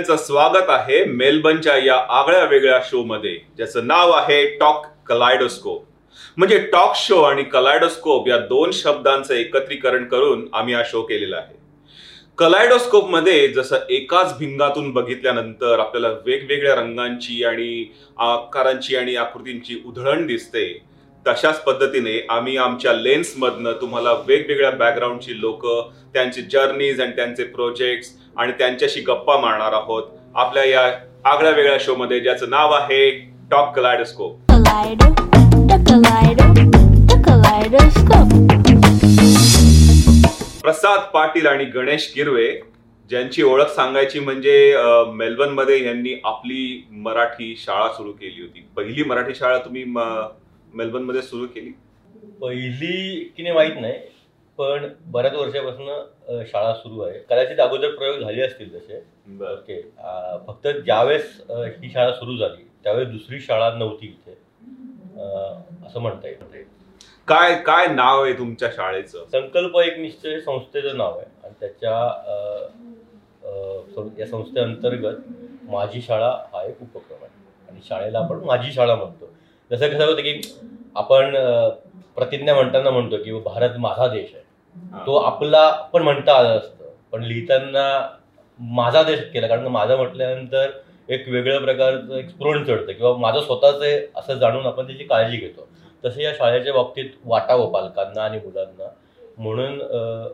सगळ्यांचं स्वागत आहे मेलबर्नच्या या आगळ्या वेगळ्या शो मध्ये ज्याचं नाव आहे टॉक कलायडोस्कोप. म्हणजे टॉक शो आणि कलायडोस्कोप या दोन शब्दांचं एकत्रीकरण करून आम्ही हा शो केलेला आहे. कलायडोस्कोपमध्ये जसं एकाच भिंगातून बघितल्यानंतर आपल्याला वेगवेगळ्या रंगांची आणि आकारांची आणि आकृतींची उधळण दिसते तशाच पद्धतीने आम्ही आमच्या लेन्स मधनं तुम्हाला वेगवेगळ्या बॅकग्राऊंडची लोक त्यांचे जर्नीज आणि त्यांचे प्रोजेक्ट्स आणि त्यांच्याशी गप्पा मारणार आहोत आपल्या या आगळ्या वेगळ्या शो मध्ये ज्याचं नाव आहे टॉप कलायडोस्कोप प्रसाद पाटील आणि गणेश गिरवे ज्यांची ओळख सांगायची म्हणजे मेलबर्नमध्ये यांनी आपली मराठी शाळा सुरू केली होती. पहिली मराठी शाळा तुम्ही मेलबर्नमध्ये सुरू केली? पहिली की नाही माहीत नाही पण बऱ्याच वर्षापासून शाळा सुरू आहे. कदाचित अगोदर प्रयोग झाले असतील तसे. ओके. फक्त ज्यावेळेस ही शाळा सुरू झाली त्यावेळेस दुसरी शाळा नव्हती इथे. असं म्हणता येईल. काय काय नाव आहे तुमच्या शाळेचं? संकल्प एक निश्चय संस्थेचं नाव आहे. आणि त्याच्या या संस्थेअंतर्गत माझी शाळा हा एक उपक्रम आहे. आणि शाळेला आपण माझी शाळा म्हणतो. जसं कसं होतं की आपण प्रतिज्ञा म्हणताना म्हणतो की भारत माझा देश आहे. तो आपला पण म्हणता आलं असतं. पण लिहिताना माझा देश केला कारण माझं म्हटल्यानंतर एक वेगळ्या प्रकारचं एक स्फुरण चढतं किंवा माझं स्वतःच आहे असं जाणून आपण त्याची काळजी घेतो. तसं या शाळेच्या बाबतीत वाटावं पालकांना आणि मुलांना. म्हणून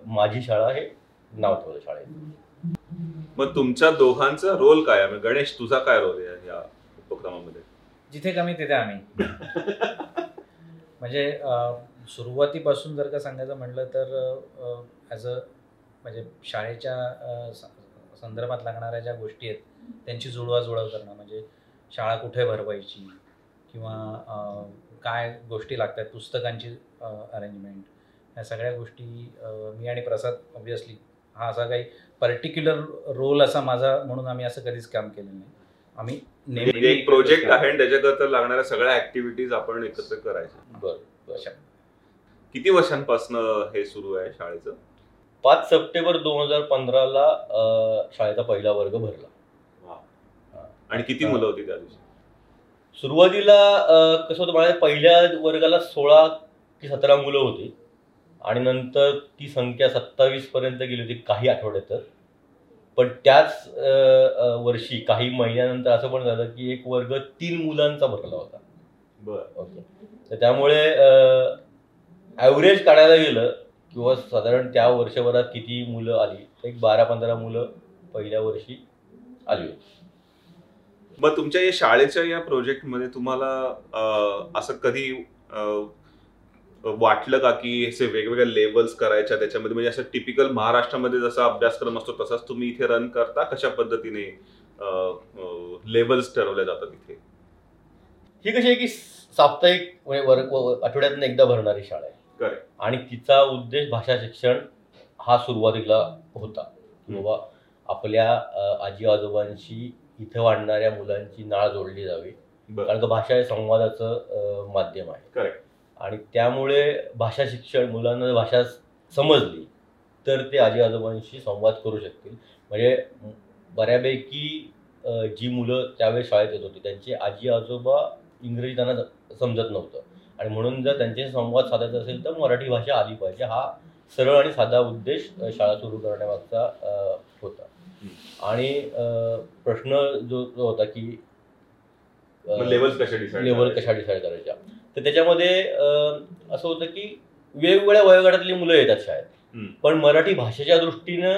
माझी शाळा हे नाव ठेवलं शाळेत मग तुमच्या दोघांचा रोल काय आहे? गणेश तुझा काय रोल आहे या उपक्रमामध्ये? जिथे कमी तिथे आम्ही. म्हणजे सुरुवातीपासून जर का सांगायचं म्हटलं तर ॲज अ म्हणजे शाळेच्या संदर्भात लागणाऱ्या ज्या गोष्टी आहेत त्यांची जुळवाजुळव करणं. म्हणजे शाळा कुठे भरवायची किंवा काय गोष्टी लागतात पुस्तकांची अरेंजमेंट ह्या सगळ्या गोष्टी मी आणि प्रसाद ऑब्विसली हा असा काही पर्टिक्युलर रोल असा माझा म्हणून आम्ही असं कधीच काम केलं नाही. आम्ही म्हणजे एक प्रोजेक्ट आहे आणि त्याच्याकरता लागणाऱ्या सगळ्या ऍक्टिव्हिटीज आपण एकत्र करायच्या बरं बरं. किती वर्षांपासून हे सुरू आहे शाळेचं? पाच सप्टेंबर दोन हजार पंधराला शाळेचा पहिला वर्ग भरला. आणि किती मुलं होती त्या दिवशी? सुरुवातीला कसं होतं माझ्या पहिल्या वर्गाला सोळा की सतरा मुलं होती. आणि नंतर ती संख्या सत्तावीस पर्यंत गेली होती काही आठवड्यातच. पण त्याच वर्षी काही महिन्यानंतर असं पण झालं की एक वर्ग तीन मुलांचा भरला होता. बर. ओके. तर त्यामुळे ॲव्हरेज काढायला गेलं किंवा साधारण त्या वर्षभरात किती मुलं आली एक बारा पंधरा मुलं पहिल्या वर्षी आली होती. मग तुमच्या या शाळेच्या या प्रोजेक्टमध्ये तुम्हाला असं कधी वाटलं का की असे वेगवेगळ्या लेवल्स करायच्या त्याच्यामध्ये? म्हणजे असं टिपिकल महाराष्ट्रामध्ये जसा अभ्यासक्रम असतो तसाच तुम्ही इथे रन करता? कशा पद्धतीने लेवल्स ठरवल्या जातात इथे? ही कशी आहे की साप्ताहिक म्हणजे वर्ग आठवड्यातनं एकदा भरणारी शाळा आहे. आणि तिचा उद्देश भाषा शिक्षण हा सुरुवातीला होता. की बाबा आपल्या आजी आजोबांशी इथं वाढणाऱ्या मुलांची नाळ जोडली जावी. कारण का भाषा हे संवादाचं माध्यम आहे. आणि त्यामुळे भाषा शिक्षण मुलांना भाषा समजली तर ते आजी आजोबांशी संवाद करू शकतील. म्हणजे बऱ्यापैकी जी मुलं त्यावेळेस शाळेत येत होती त्यांचे आजी आजोबा इंग्रजी त्यांना समजत नव्हतं. आणि म्हणून जर त्यांच्याशी संवाद साधायचा असेल तर मराठी भाषा आली पाहिजे. हा सरळ आणि साधा उद्देश शाळा सुरू करण्यामागचा होता. आणि प्रश्न जो जो होता की अ, लेवल्स कशा डिसाईड लेवल कशा डिसाईड करायच्या? तर त्याच्यामध्ये असं होतं की वेगवेगळ्या वयोगटातली मुलं येतात शाळेत. पण मराठी भाषेच्या दृष्टीनं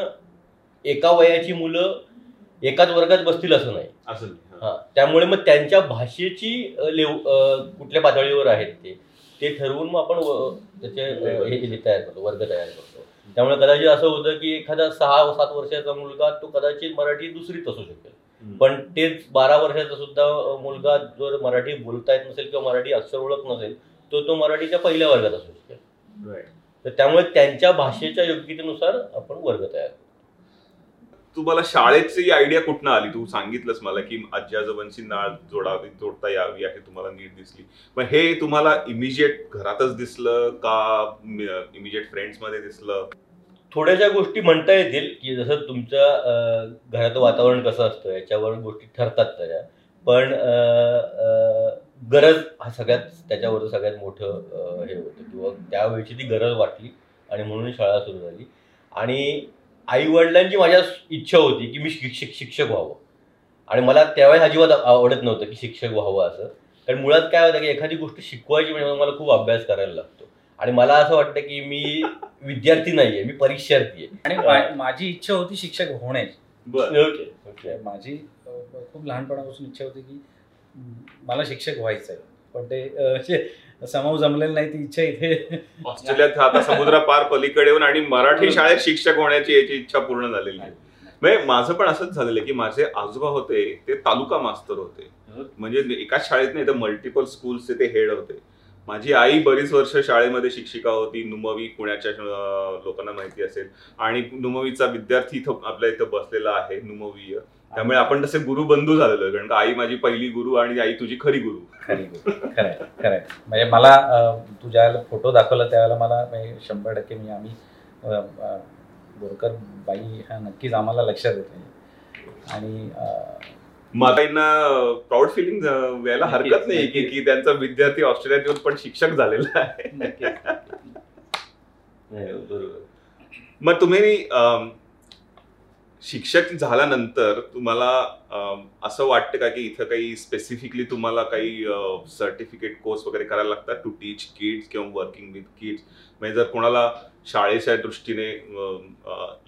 एका वयाची मुलं एकाच वर्गात बसतील असं नाही. असं. हा. त्यामुळे मग त्यांच्या भाषेची लेव कुठल्या पातळीवर आहेत ते ते ठरवून मग आपण व- त्याचे हे हे तयार करतो वर्ग तयार करतो त्यामुळे कदाचित असं होतं की एखादा सहा सात वर्षाचा मुलगा तो कदाचित मराठी दुसरीत असू शकेल. पण तेच बारा वर्षाचा सुद्धा मुलगा जर मराठी बोलता येत नसेल किंवा मराठी अक्षर ओळख नसेल तो तो मराठीच्या पहिल्या वर्गात असू शकेल. तर त्यामुळे त्यांच्या भाषेच्या योग्यतेनुसार आपण वर्ग तयार करतो. तुम्हाला शाळेची आयडिया कुठनं आली? तू सांगितलंस मला की आजी आजोबांची नाळ जोडावी जोडता यावी आहे तुम्हाला नीट दिसली. पण हे तुम्हाला इमिजिएट घरातच दिसलं का इमिजिएट फ्रेंड्समध्ये दिसलं? थोड्याशा गोष्टी म्हणता येतील की जसं तुमच्या घराचं वातावरण कसं असतं याच्यावर गोष्टी ठरतात त्या पण गरज हा सगळ्यात त्याच्यावर सगळ्यात मोठं हे होतं. किंवा त्यावेळची ती गरज वाटली आणि म्हणून शाळा सुरू झाली. आणि आई वडिलांची माझ्या इच्छा होती की मी शिक्षक शिक्षक व्हावं. आणि मला त्यावेळेस अजिबात आवडत नव्हतं की शिक्षक व्हावं असं. कारण मुळात काय होतं की एखादी गोष्ट शिकवायची म्हणजे मला खूप अभ्यास करायला लागतो. आणि मला असं वाटतं की मी विद्यार्थी नाहीये मी परीक्षार्थी आहे. आणि माझी इच्छा होती शिक्षक होण्याची. बर. Okay okay. माझी खूप लहानपणापासून इच्छा होती की मला शिक्षक व्हायचं आहे पण ते समाव जमलेलं नाही ती इच्छा इथे. ऑस्ट्रेलियात आता समुद्र पार पलीकडे येऊन आणि मराठी शाळेत शिक्षक होण्याची याची इच्छा पूर्ण झालेली आहे. म्हणजे माझं पण असंच झालेलं की माझे आजोबा होते ते तालुका मास्तर होते. म्हणजे एकाच शाळेत नाही तर मल्टिपल स्कूल्सचे ते हेड होते. माझी आई बरीच वर्ष शाळेमध्ये शिक्षिका होती नुमवी पुण्याच्या लोकांना माहिती असेल. आणि नुमवीचा विद्यार्थी इथं आपल्या इथं बसलेला आहे नुमवीय. त्यामुळे आपण तसे गुरुबंधू झालेलो आहे कारण का आई माझी पहिली गुरु आणि आई तुझी खरी गुरु. खरी खरंय खरंय. म्हणजे मला तू ज्यावेळेला फोटो दाखवला त्यावेळेला मला म्हणजे शंभर टक्के मी आम्ही बोरकर बाई हा नक्कीच आम्हाला लक्षात येते आणि अ, माताईंना प्राऊड फिलिंग व्हायला हरकत नाही की की त्यांचा विद्यार्थी ऑस्ट्रेलियात येऊन पण शिक्षक झालेला आहे. नाही, बरोबर. मग तुम्ही शिक्षक झाल्यानंतर तुम्हाला असं वाटतं का की इथं काही स्पेसिफिकली तुम्हाला काही सर्टिफिकेट कोर्स वगैरे करायला लागतात टू टीच किड्स किंवा वर्किंग विथ किड्स म्हणजे जर कोणाला शाळेच्या दृष्टीने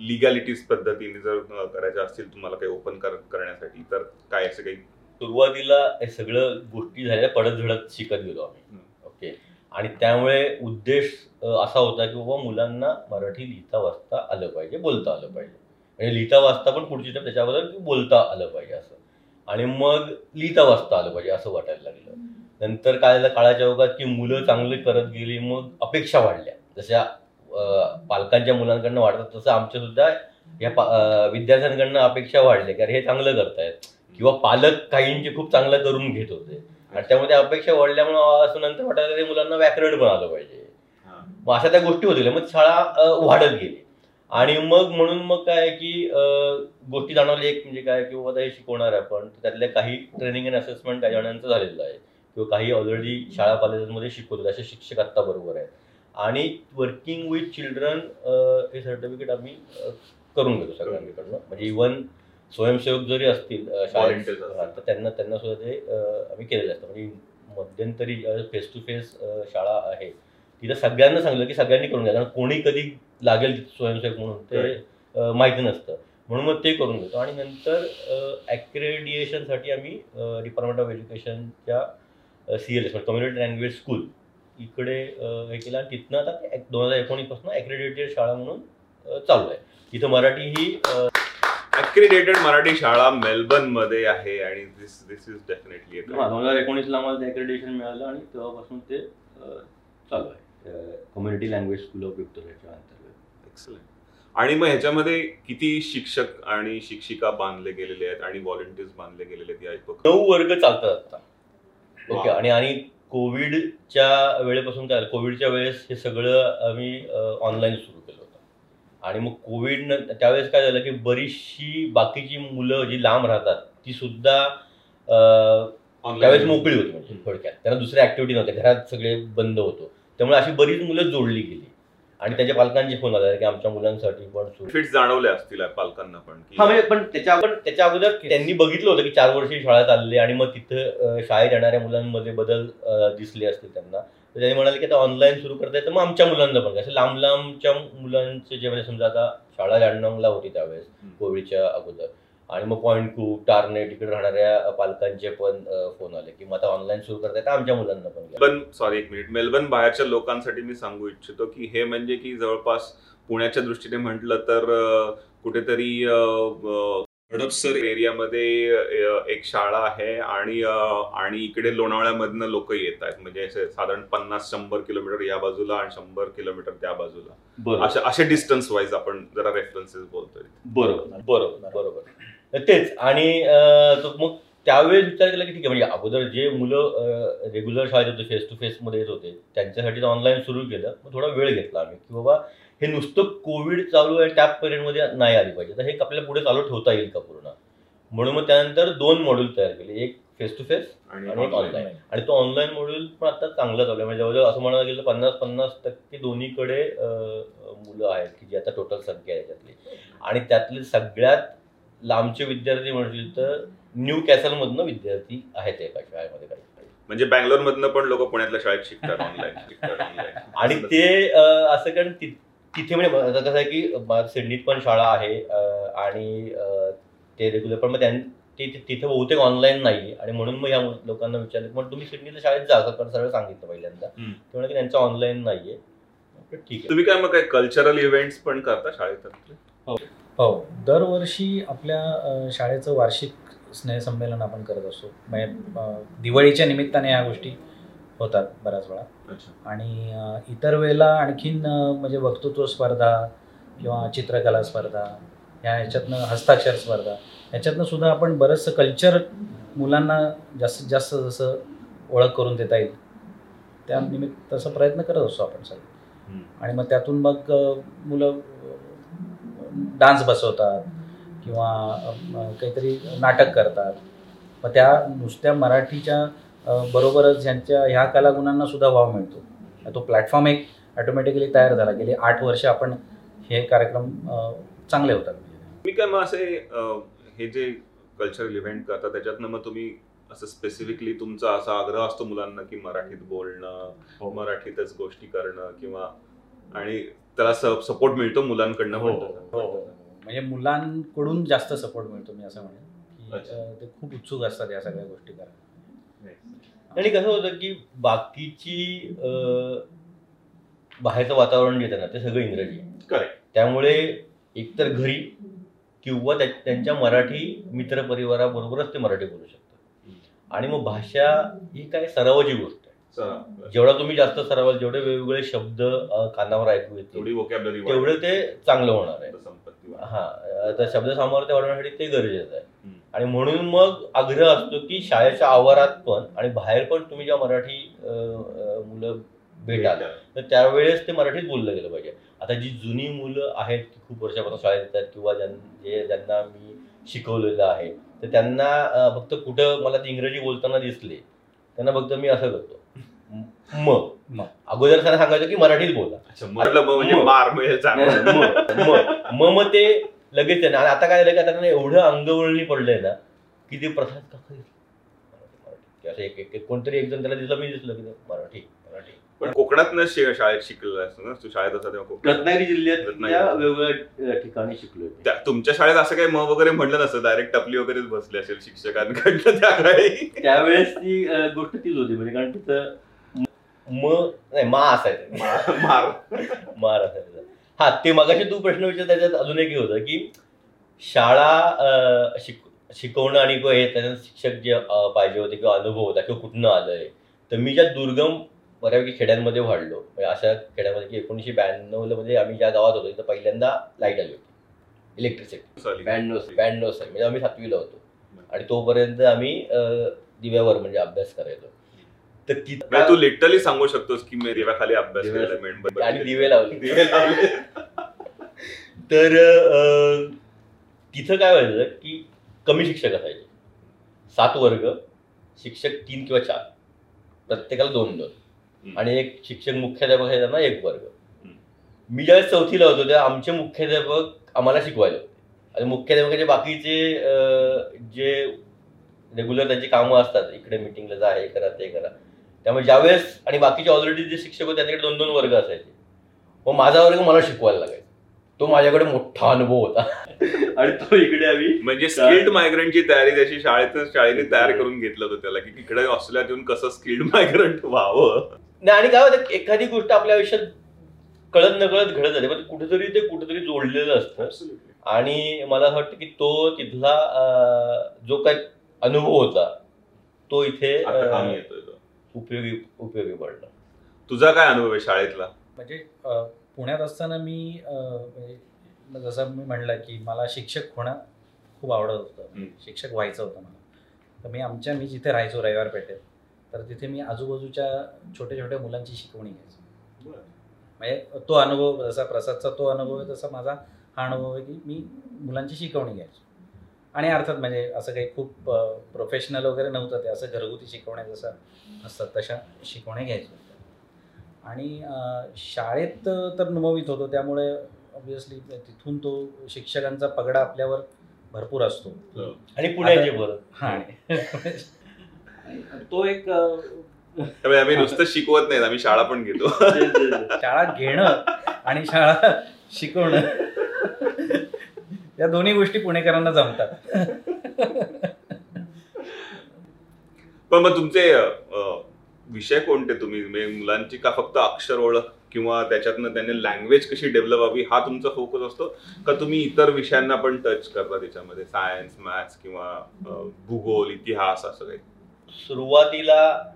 लिगॅलिटीज पद्धतीने जर करायच्या असतील तुम्हाला काही ओपन करण्यासाठी तर काय असं काही? सुरुवातीला हे सगळं गोष्टी झाल्या पडत झडत शिकत गेलो आम्ही. ओके. आणि त्यामुळे उद्देश असा होता की बाबा मुलांना मराठी लिहिता वाचता आलं पाहिजे बोलता आलं पाहिजे. म्हणजे लिहिता वाचता पण पुढची step त्याच्याबद्दल बोलता आलं पाहिजे असं. आणि मग लिहिता वाचता आलं पाहिजे असं वाटायला लागलं. नंतर काय झालं काळाच्या ओघात की मुलं चांगली करत गेली मग अपेक्षा वाढल्या. जशा पालकांच्या मुलांकडनं वाढतात तसं आमच्या सुद्धा या विद्यार्थ्यांकडनं अपेक्षा वाढल्या की अरे हे चांगलं करतायत. किंवा पालक काहींचे खूप चांगलं करून घेत होते. आणि त्यामध्ये अपेक्षा वाढल्यामुळे असं नंतर वाटायला मुलांना व्याकरण पण आलं पाहिजे. मग अशा त्या गोष्टी होतील. मग शाळा वाढत गेली. आणि मग म्हणून मग काय की गोष्टी जाणवली एक म्हणजे काय की बाबा आता हे शिकवणार आहे आपण त्यातल्या काही ट्रेनिंग अँड असेसमेंट काही जणांचं झालेलं आहे. किंवा काही ऑलरेडी शाळा कॉलेजेसमध्ये शिकवतात असे शिक्षक आत्ता बरोबर आहेत. आणि वर्किंग विथ चिल्ड्रन हे सर्टिफिकेट आम्ही करून घेतो सगळ्यांकडनं. म्हणजे इवन स्वयंसेवक जरी असतील तर त्यांना त्यांना सुद्धा ते आम्ही केलेलं असतं. म्हणजे मध्यंतरी फेस टू फेस शाळा आहे. तिथं सगळ्यांना सांगितलं की सगळ्यांनी करून घ्या. कारण कोणी कधी लागेल तिथं स्वयंसेवक म्हणून ते माहिती नसतं. म्हणून मग ते करून घेतो. आणि नंतर ॲक्रेडिएशनसाठी आम्ही department of एज्युकेशनच्या C L S community language school इकडे हे केलं. आणि तिथनं आता दोन हजार एकोणीसपासून ॲक्रेडिटेड शाळा म्हणून चालू आहे. तिथं मराठी ही अ, अक्रिडेटेड मराठी शाळा मेलबर्नमध्ये आहे आणि दिस दिस इज डेफिनेटली दोन हजार एकोणीसला आम्हाला ते ॲक्रेडिटेशन मिळालं आणि तेव्हापासून ते चालू आहे. कम्युनिटी लँग्वेज स्कूल ऑफ विक्टोरियाच्या अंतर्गत. एक्सलंट आणि मग ह्याच्यामध्ये किती शिक्षक आणि शिक्षिका बांधले गेलेले आहेत आणि व्हॉलेंटियर्स बांधले गेलेले आहेत नऊ वर्ग चालतात आता. ओके. आणि आणि कोविडच्या वेळेपासून काय कोविडच्या वेळेस हे सगळं आम्ही ऑनलाईन सुरू केलं होतं. आणि मग कोविड त्यावेळेस काय झालं की बरीचशी बाकीची मुलं जी लांब राहतात ती सुद्धा त्यावेळेस मोकळी होती म्हणजे थोडक्यात. त्यांना दुसऱ्या ऍक्टिव्हिटी नव्हत्या. घरात सगळे बंद होतो. त्यामुळे अशी बरीच मुलं जोडली गेली. आणि त्याच्या पालकांचे फोन आले की आमच्या मुलांसाठी पण बेनिफिट्स जाणवले असतील पालकांना पण हा म्हणजे पण त्याच्या पण त्याच्या अगोदर त्यांनी बघितलं होतं की चार वर्षी शाळा चालली आणि मग तिथं शाळेत येणाऱ्या मुलांमध्ये बदल दिसले असतील त्यांना. तर त्यांनी म्हणाले की आता ऑनलाईन सुरू करता येतं मग आमच्या मुलांना पण. असं लांब लांबच्या मुलांचे जे म्हणजे समजा आता शाळा लँडॉंगला होती त्यावेळेस. कोविडच्या अगोदर. आणि मग पॉईंट टू टार्नेट इकडे राहणाऱ्या पालकांचे पण फोन आले. की मग आता ऑनलाईन सुरू करता येतं आमच्या मुलांना पण. मेलबर्न सॉरी एक मिनिट मेलबर्न बाहेरच्या लोकांसाठी मी सांगू इच्छितो की हे म्हणजे की जवळपास पुण्याच्या दृष्टीने म्हटलं तर कुठेतरी हडपसर एरियामध्ये एक शाळा आहे आणि आणि इकडे लोणावळ्यामधनं लोक येत आहेत. म्हणजे साधारण पन्नास शंभर किलोमीटर या बाजूला आणि शंभर किलोमीटर त्या बाजूला. असे डिस्टन्स वाईज आपण जरा रेफरन्सेस बोलतोय. बरोबर बरोबर बरोबर. तर तेच. आणि मग त्यावेळेस विचार केला की ठीक आहे म्हणजे अगोदर जे मुलं रेग्युलर शाळेत होते फेस टू फेस मध्ये येत होते त्यांच्यासाठी ऑनलाईन सुरू केलं. मग थोडा वेळ घेतला आम्ही की बाबा हे नुसतं कोविड चालू आहे त्या पिरियडमध्ये नाही आली पाहिजे. तर हे आपल्याला पुढे चालू ठेवता येईल का पूर्ण? म्हणून मग त्यानंतर दोन मॉड्यूल तयार केले. एक फेस टू फेस आणि ऑनलाईन आणि तो ऑनलाईन मॉड्यूल पण आता चांगला चालू आहे. म्हणजे जवळजवळ असं म्हणायला गेलं पन्नास पन्नास टक्के दोन्हीकडे मुलं आहेत की जी आता टोटल संख्या आहे त्यातली. आणि त्यातले सगळ्यात लांबचे विद्यार्थी म्हणतील तर न्यू कॅसलमधनं विद्यार्थी आहेत एका शाळेमध्ये काही म्हणजे बँगलोर मधनं पण लोक पुण्यातल्या शाळेत शिकतात ऑनलाईन. आणि ते असं कारण तिथे म्हणजे कसं आहे की सिडनीत पण शाळा आहे आणि ते रेग्युलर पण मग ते तिथे बहुतेक ऑनलाईन नाही आणि म्हणून मग या लोकांना विचारलं मग तुम्ही सिडनीच्या शाळेत जा असं पण सरळ सांगितलं पहिल्यांदा. ते की त्यांचं ऑनलाईन नाहीये. ठीक आहे. तुम्ही काय मग काय कल्चरल इव्हेंट्स पण करता शाळेत हो. दरवर्षी आपल्या शाळेचं वार्षिक स्नेहसंमेलन आपण करत असतो. म्हणजे दिवाळीच्या निमित्ताने ह्या गोष्टी होतात बऱ्याच वेळा. अच्छा. आणि इतर वेळेला आणखीन म्हणजे वक्तृत्व स्पर्धा किंवा चित्रकला स्पर्धा ह्या ह्याच्यातनं हस्ताक्षर स्पर्धा ह्याच्यातनं सुद्धा आपण बरंचसं कल्चर मुलांना जास्तीत जास्त जसं ओळख करून देता येईल त्या निमित्त तसा प्रयत्न करत असतो आपण सगळे. आणि मग त्यातून मग मुलं डान्स बसवतात किंवा काहीतरी नाटक करतात. मग त्या नुसत्या मराठीच्या बरोबरच ज्यांच्या ह्या कलागुणांना सुद्धा वाव मिळतो. तो प्लॅटफॉर्म एक ऑटोमॅटिकली तयार झाला. गेली आठ वर्ष आपण हे कार्यक्रम चांगले होतात. मी काय मग असे हे जे कल्चरल इव्हेंट करता त्याच्यातनं मग तुम्ही असं स्पेसिफिकली तुमचा असा आग्रह असतो मुलांना की मराठीत बोलणं मराठीतच गोष्टी करणं किंवा आणि त्याला सपोर्ट मिळतो मुलांकडनं पण तसा. म्हणजे मुलांकडून जास्त सपोर्ट मिळतो मी असं म्हणेन की ते खूप उत्सुक असतात या सगळ्या गोष्टी करायला आणि कसं होतं की बाकीची बाहेरचं वातावरण जे येतं ना ते सगळं इंग्रजी Correct. त्यामुळे एकतर घरी किंवा त्या- त्यांच्या मराठी मित्रपरिवाराबरोबरच ते मराठी बोलू शकतात आणि मग भाषा ही काय सरावाची गोष्ट. जेवढा तुम्ही जास्त सरावाल जेवढे वेगवेगळे शब्द कानावर ऐकू येतील तेवढी. ते चांगलं होणार आहे. हा तर शब्द सामर्थ्य वाढवण्यासाठी ते गरजेचं आहे. आणि म्हणून मग आग्रह असतो की शाळेच्या आवारात पण आणि बाहेर पण तुम्ही जेव्हा मराठी मुलं भेटाल तर त्यावेळेस ते मराठीत बोललं गेलं पाहिजे आता जी जुनी मुलं आहेत की खूप वर्षापासून शाळेत येतात किंवा ज्यां- जे ज्यांना मी शिकवलेलं आहे तर त्यांना फक्त कुठं मला ते इंग्रजी बोलताना दिसले त्यांना फक्त मी असं करतो म. म. अगोदर त्यांना सांगायचं की मराठीत बोला. मग म्हणजे मग. म म- म. मग ते लगेच आहे ना आणि आता काय झालं की आता त्यांना एवढं अंगवळणी पडलंय ना की ते प्रसाद असं एक एक- कोणतरी एक जण त्याला दिसलं मी दिसलं की मराठी मराठी. पण कोकणात शाळेत शिकलेला असतो ना? तू शाळेत असा तेव्हा कोकणात? रत्नागिरी जिल्ह्यात वेगवेगळ्या ठिकाणी. त्या- तुमच्या शाळेत असं काही म वगैरे म्हणलं नसतं? डायरेक्ट टपली वगैरेच बसली असेल शिक्षकांकडनं त्या काळी त्यावेळेस ती गोष्ट तीच होती. म्हणजे कारण तिथं म नाही मा असायचं मार मार असायचा हा ते मगाशी तू प्रश्न विचार त्याच्यात अजून एक हे होतं की शाळा शिक शिकवणं आणि हे त्याच्यात शिक्षक जे पाहिजे होते किंवा अनुभव होता किंवा कुठनं आलंय तर मी ज्या दुर्गम बऱ्यापैकी खेड्यांमध्ये वाढलो म्हणजे अशा खेड्यामध्ये की एकोणीसशे ब्याण्णवला मध्ये आम्ही ज्या गावात होतो तिथं पहिल्यांदा लाइट आली होती. इलेक्ट्रिसिटी. ब्याण्णव ब्याण्णव साली म्हणजे आम्ही सातवीला होतो. आणि तोपर्यंत आम्ही दिव्यावर म्हणजे अभ्यास करायचो. तर म्हणजे तू लिटरली सांगू शकतोस की मी देवाखाली अभ्यास. आणि दिवे लावले. दिवे लावले. तर तिथं काय व्हायचं की कमी शिक्षक असायचे. सात वर्ग शिक्षक तीन किंवा चार. प्रत्येकाला दोन दोन. आणि एक शिक्षक मुख्याध्यापक आहे त्यांना एक वर्ग. मी ज्यावेळेस चौथीला होतो तेव्हा आमचे मुख्याध्यापक आम्हाला शिकवायला होते. आणि मुख्याध्यापकाचे बाकीचे जे रेग्युलर त्यांची कामं असतात इकडे मिटिंगला जा हे करा ते करा. त्यामुळे ज्यावेळेस आणि बाकीचे ऑलरेडी जे शिक्षक होते त्यांच्याकडे दोन दोन वर्ग असायचे. मग माझा वर्ग मला शिकवायला लागायचा. तो माझ्याकडे मोठा अनुभव होता. आणि तो इकडे आम्ही म्हणजे स्किल्ड मायग्रंटची तयारी त्याची शाळेतच शाळेने तयार करून घेतलं होतं त्याला की इकडे ऑस्ट्रेलियात येऊन कसं स्किल्ड मायग्रंट व्हावं? नाही आणि काय होतं एखादी गोष्ट आपल्या आयुष्यात कळत नकळत घडत जाते पण कुठेतरी ते कुठेतरी जोडलेलं असतं. आणि मला असं वाटतं की तो तिथला जो काही अनुभव होता तो इथे उपयोगी उपयोगी पडला तुझा काय अनुभव आहे शाळेतला? म्हणजे पुण्यात असताना मी म्हणजे जसं मी म्हणलं की मला शिक्षक होणं खूप आवडत होतं. शिक्षक व्हायचं होतं मला. तर मी आमच्या मी जिथे राहायचो रविवार पेठेत तर तिथे मी आजूबाजूच्या छोट्या छोट्या मुलांची शिकवणी घ्यायचो. म्हणजे तो अनुभव जसा प्रसादचा तो अनुभव आहे तसा माझा हा अनुभव आहे की मी मुलांची शिकवणी घ्यायचो. आणि अर्थात म्हणजे असं काही खूप प्रोफेशनल वगैरे नव्हतं ते असं घरगुती शिकवण्या जसं असतात तशा शिकवण्या घ्यायचो आणि शाळेत तर नमवीत होतो त्यामुळे ऑब्विसली तिथून तो शिक्षकांचा पगडा आपल्यावर भरपूर असतो. आणि पुण्याचे बरं हा. तो एक त्यामुळे आम्ही नुसतं शिकवत नाही आम्ही शाळा पण घेतो. शाळा घेणं आणि शाळा शिकवणं. या दोन्ही गोष्टी पुणेकरांना जमतात. पण मग तुमचे विषय कोणते तुम्ही? म्हणजे मुलांची का फक्त अक्षर ओळख किंवा त्याच्यातनं त्यांनी लँग्वेज कशी डेव्हलप व्हावी हा तुमचा फोकस असतो? का तुम्ही इतर विषयांना पण टच करता त्याच्यामध्ये? सायन्स मॅथ्स किंवा भूगोल इतिहास असं काही? सुरुवातीला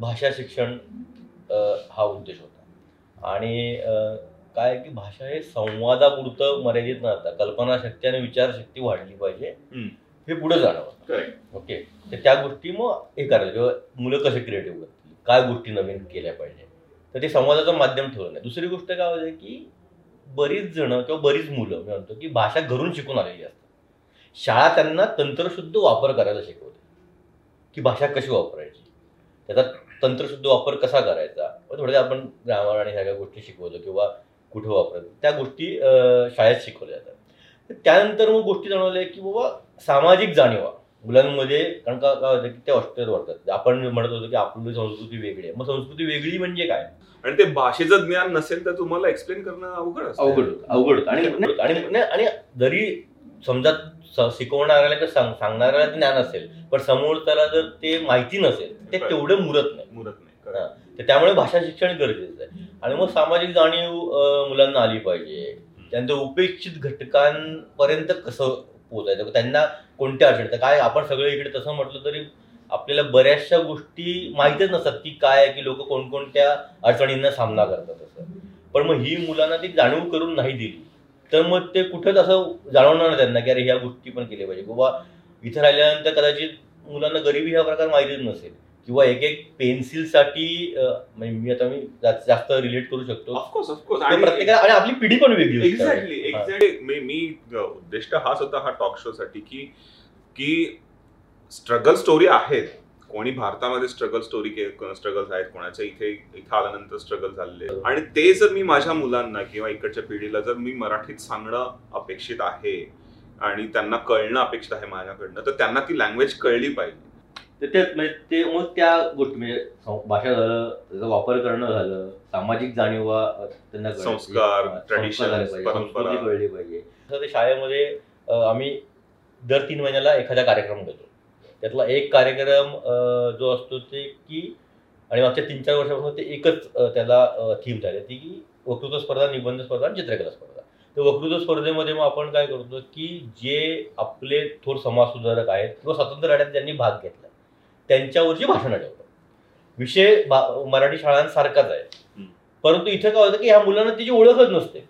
भाषा शिक्षण हा उद्देश होता. आणि काय की भाषा हे संवादापुरतं मर्यादित न राहता कल्पनाशक्ती आणि विचारशक्ती वाढली पाहिजे. हे पुढे जाणवं ओके? तर त्या गोष्टी मग हे करायला किंवा मुलं कसे क्रिएटिव्ह करतील काय गोष्टी नवीन केल्या पाहिजे? तर ते संवादाचं माध्यम ठेवलं नाही. दुसरी गोष्ट काय होते की बरीच जण किंवा बरीच मुलं मी म्हणतो की भाषा घरून शिकून आलेली असतात. शाळा त्यांना तंत्रशुद्ध वापर करायला शिकवते. की भाषा कशी वापरायची? त्याचा तंत्रशुद्ध वापर कसा करायचा? थोड्या आपण ग्रामर आणि सगळ्या गोष्टी शिकवतो किंवा कुठे वापरायचं त्या गोष्टी शाळेत शिकवल्या जातात. तर त्यानंतर मग गोष्टी जाणवल्या की बाबा सामाजिक जाणीवा मुलांमध्ये कारण का काय होतं की ते ऑस्ट्रेलियात वाढतात. आपण म्हणत होतो की आपली संस्कृती वेगळी आहे. मग संस्कृती वेगळी म्हणजे काय? आणि ते भाषेचं ज्ञान नसेल तर तुम्हाला एक्सप्लेन करणं अवघड अवघड अवघड. आणि आणि जरी समजा शिकवणाऱ्याला किंवा सांग सांगणाऱ्याला ज्ञान असेल पण समोर त्याला जर ते माहिती नसेल ते तेवढं मुरत नाही. मुरत नाही. तर त्यामुळे भाषा शिक्षण गरजेचं आहे. आणि मग सामाजिक जाणीव मुलांना आली पाहिजे. त्यानंतर उपेक्षित घटकांपर्यंत कसं पोहोचायचं? त्यांना कोणत्या अडचणी? तर काय आपण सगळे इकडे तसं म्हटलं तरी आपल्याला बऱ्याचशा गोष्टी माहितीच नसतात की काय आहे की लोक कोणकोणत्या अडचणींना सामना करतात असं. पण मग ही मुलांना ती जाणीव करून नाही दिली तर मग ते कुठंच असं जाणवणार नाही त्यांना की अरे ह्या गोष्टी पण केल्या पाहिजे. किंवा इथं राहिल्यानंतर कदाचित मुलांना गरिबी हा प्रकार माहितीच नसेल. किंवा एक एक पेन्सिलसाठी म्हणजे मी आता मी जास्त रिलेट करू शकतो ऑफकोर्स ऑफकोर्स तर प्रत्येकाला आणि आपली पिढी पण वेगळी एक्झॅक्टली. हा. एक्झॅक्टली मी उद्दिष्ट हाच होता हा टॉक शो साठी की की स्ट्रगल स्टोरी आहेत कोणी भारतामध्ये स्ट्रगल स्टोरी स्ट्रगल्स आहेत कोणाच्या इथे इथं आल्यानंतर स्ट्रगल झालेले आहेत. आणि ते जर मी माझ्या मुलांना किंवा इकडच्या पिढीला जर मी मराठीत सांगणं अपेक्षित आहे आणि त्यांना कळणं अपेक्षित आहे माझ्याकडनं तर त्यांना ती लँग्वेज कळली पाहिजे तर ते म्हणजे ते मग त्या गोष्टी म्हणजे भाषा झालं त्याचा वापर करणं झालं सामाजिक जाणीवा त्यांना. संस्कार. संस्कृती कळली पाहिजे. तसं ते शाळेमध्ये आम्ही दर तीन महिन्याला एखादा कार्यक्रम घेतो. त्यातला एक कार्यक्रम जो असतो ते की आणि मागच्या तीन चार वर्षापासून ते एकच त्याला थीम झाली. ती की वक्तृत्व स्पर्धा निबंध स्पर्धा आणि चित्रकला स्पर्धा. तर वक्तृत्व स्पर्धेमध्ये मग आपण काय करतो की जे आपले थोर समाजसुधारक आहेत किंवा स्वातंत्र्य लढ्यात ज्यांनी भाग घेतला. त्यांच्यावरची भाषणं ठेवतो विषय मराठी शाळांसारखाच आहे. परंतु इथं काय होतं की ह्या मुलांना त्याची ओळखच नसते.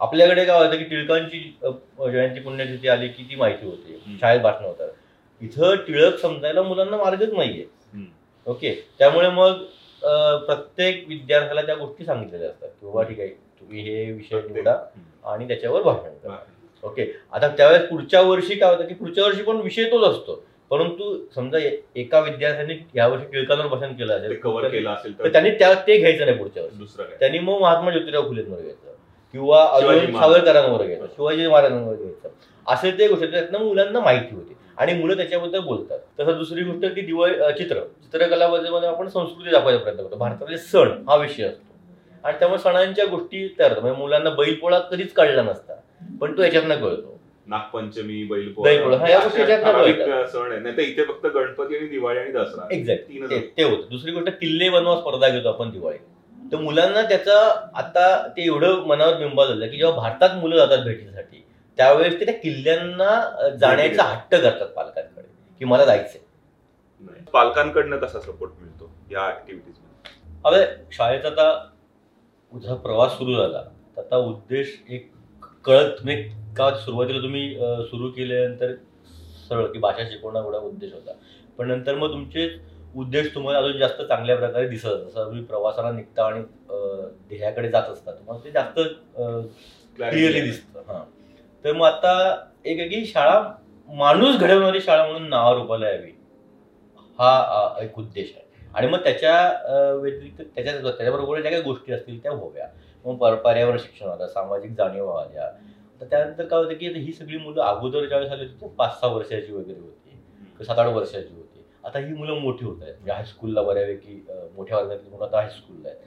आपल्याकडे काय होतं की टिळकांची जयंती पुण्यतिथी आली की ती माहिती होते. शाळेत भाषण होतात. इथं टिळक समजायला मुलांना मार्गच नाहीये. ओके? त्यामुळे मग प्रत्येक विद्यार्थ्याला त्या गोष्टी सांगितलेल्या असतात की बाबा ठीक आहे तुम्ही हे विषय निवडा आणि त्याच्यावर भाषण करा. ओके? आता त्यावेळेस पुढच्या वर्षी काय होतं की पुढच्या वर्षी पण विषय तोच असतो. परंतु समजा एका विद्यार्थ्याने यावर्षी टिळकांवर भाषण केलं असेल कव्हर केलं असेल तर त्यांनी त्या ते घ्यायचं नाही पुढच्या वर्षी. दुसरं त्यांनी मग महात्मा ज्योतिराव फुलेंवर घ्यायचं. किंवा अजून. सावरकरांवर घ्यायचं शिवाजी महाराजांवर घ्यायचं. असे ते गोष्टी त्यातनं मुलांना माहिती होती. आणि मुलं त्याच्याबद्दल बोलतात. तसं दुसरी गोष्ट की दिवाळी चित्र. चित्रकलामध्ये मध्ये आपण संस्कृती दाखवायचा प्रयत्न करतो. भारतातले सण हा विषय असतो. आणि त्यामुळे सणांच्या गोष्टी तयार होतात. म्हणजे मुलांना बैलपोळा कधीच कळला नसता. पण तो याच्यातनं कळतो. नागपंचमी बैलपोळा. सण आहे. नाही तर इथे फक्त गणपती आणि दिवाळी आणि दसरा. एक्झॅक्ट ते होतं. दुसरी गोष्ट किल्ले बनवा स्पर्धा घेतो आपण दिवाळी. तर मुलांना त्याचा आता ते एवढं मनावर बिंबा झालं की जेव्हा भारतात मुलं जातात भेटीसाठी त्यावेळेस ते त्या किल्ल्यांना जाण्याचा हट्ट करतात पालकांकडे की मला जायचंय. पालकांकडनं कसा सपोर्ट मिळतो या ऍक्टिव्हिटीज आता शाळेत आता जसा प्रवास सुरू झाला. तर आता उद्देश एक कळत म्हणजे का सुरुवातीला तुम्ही सुरू केल्यानंतर सरळ की भाषा शिकवणं एवढा उद्देश होता. पण नंतर मग तुमचे उद्देश तुम्हाला अजून जास्त चांगल्या प्रकारे दिसत जसं तुम्ही प्रवासाला निघता आणि ध्येयाकडे जात असतात मग ते जास्त क्लिअरली दिसतं. हा. तर मग आता एक आहे की शाळा माणूस घडवणारी शाळा म्हणून नावारूपाला यावी. हा एक उद्देश आहे. आणि मग त्याच्या व्यतिरिक्त त्याच्या त्याच्याबरोबर ज्या काही गोष्टी असतील त्या व्हाव्या. मग पर- पर्यावरण शिक्षण आलं सामाजिक जाणीव आल्या तर त्यानंतर काय होतं की ही सगळी मुलं अगोदर ज्यावेळेस आली होती पाच सहा वर्षाची वगैरे होती. किंवा सात आठ वर्षाची होती. आता ही मुलं मोठी होत आहेत. म्हणजे हायस्कूलला बऱ्यापैकी मोठ्या वर्गातली मुलं आता हायस्कूलला आहेत.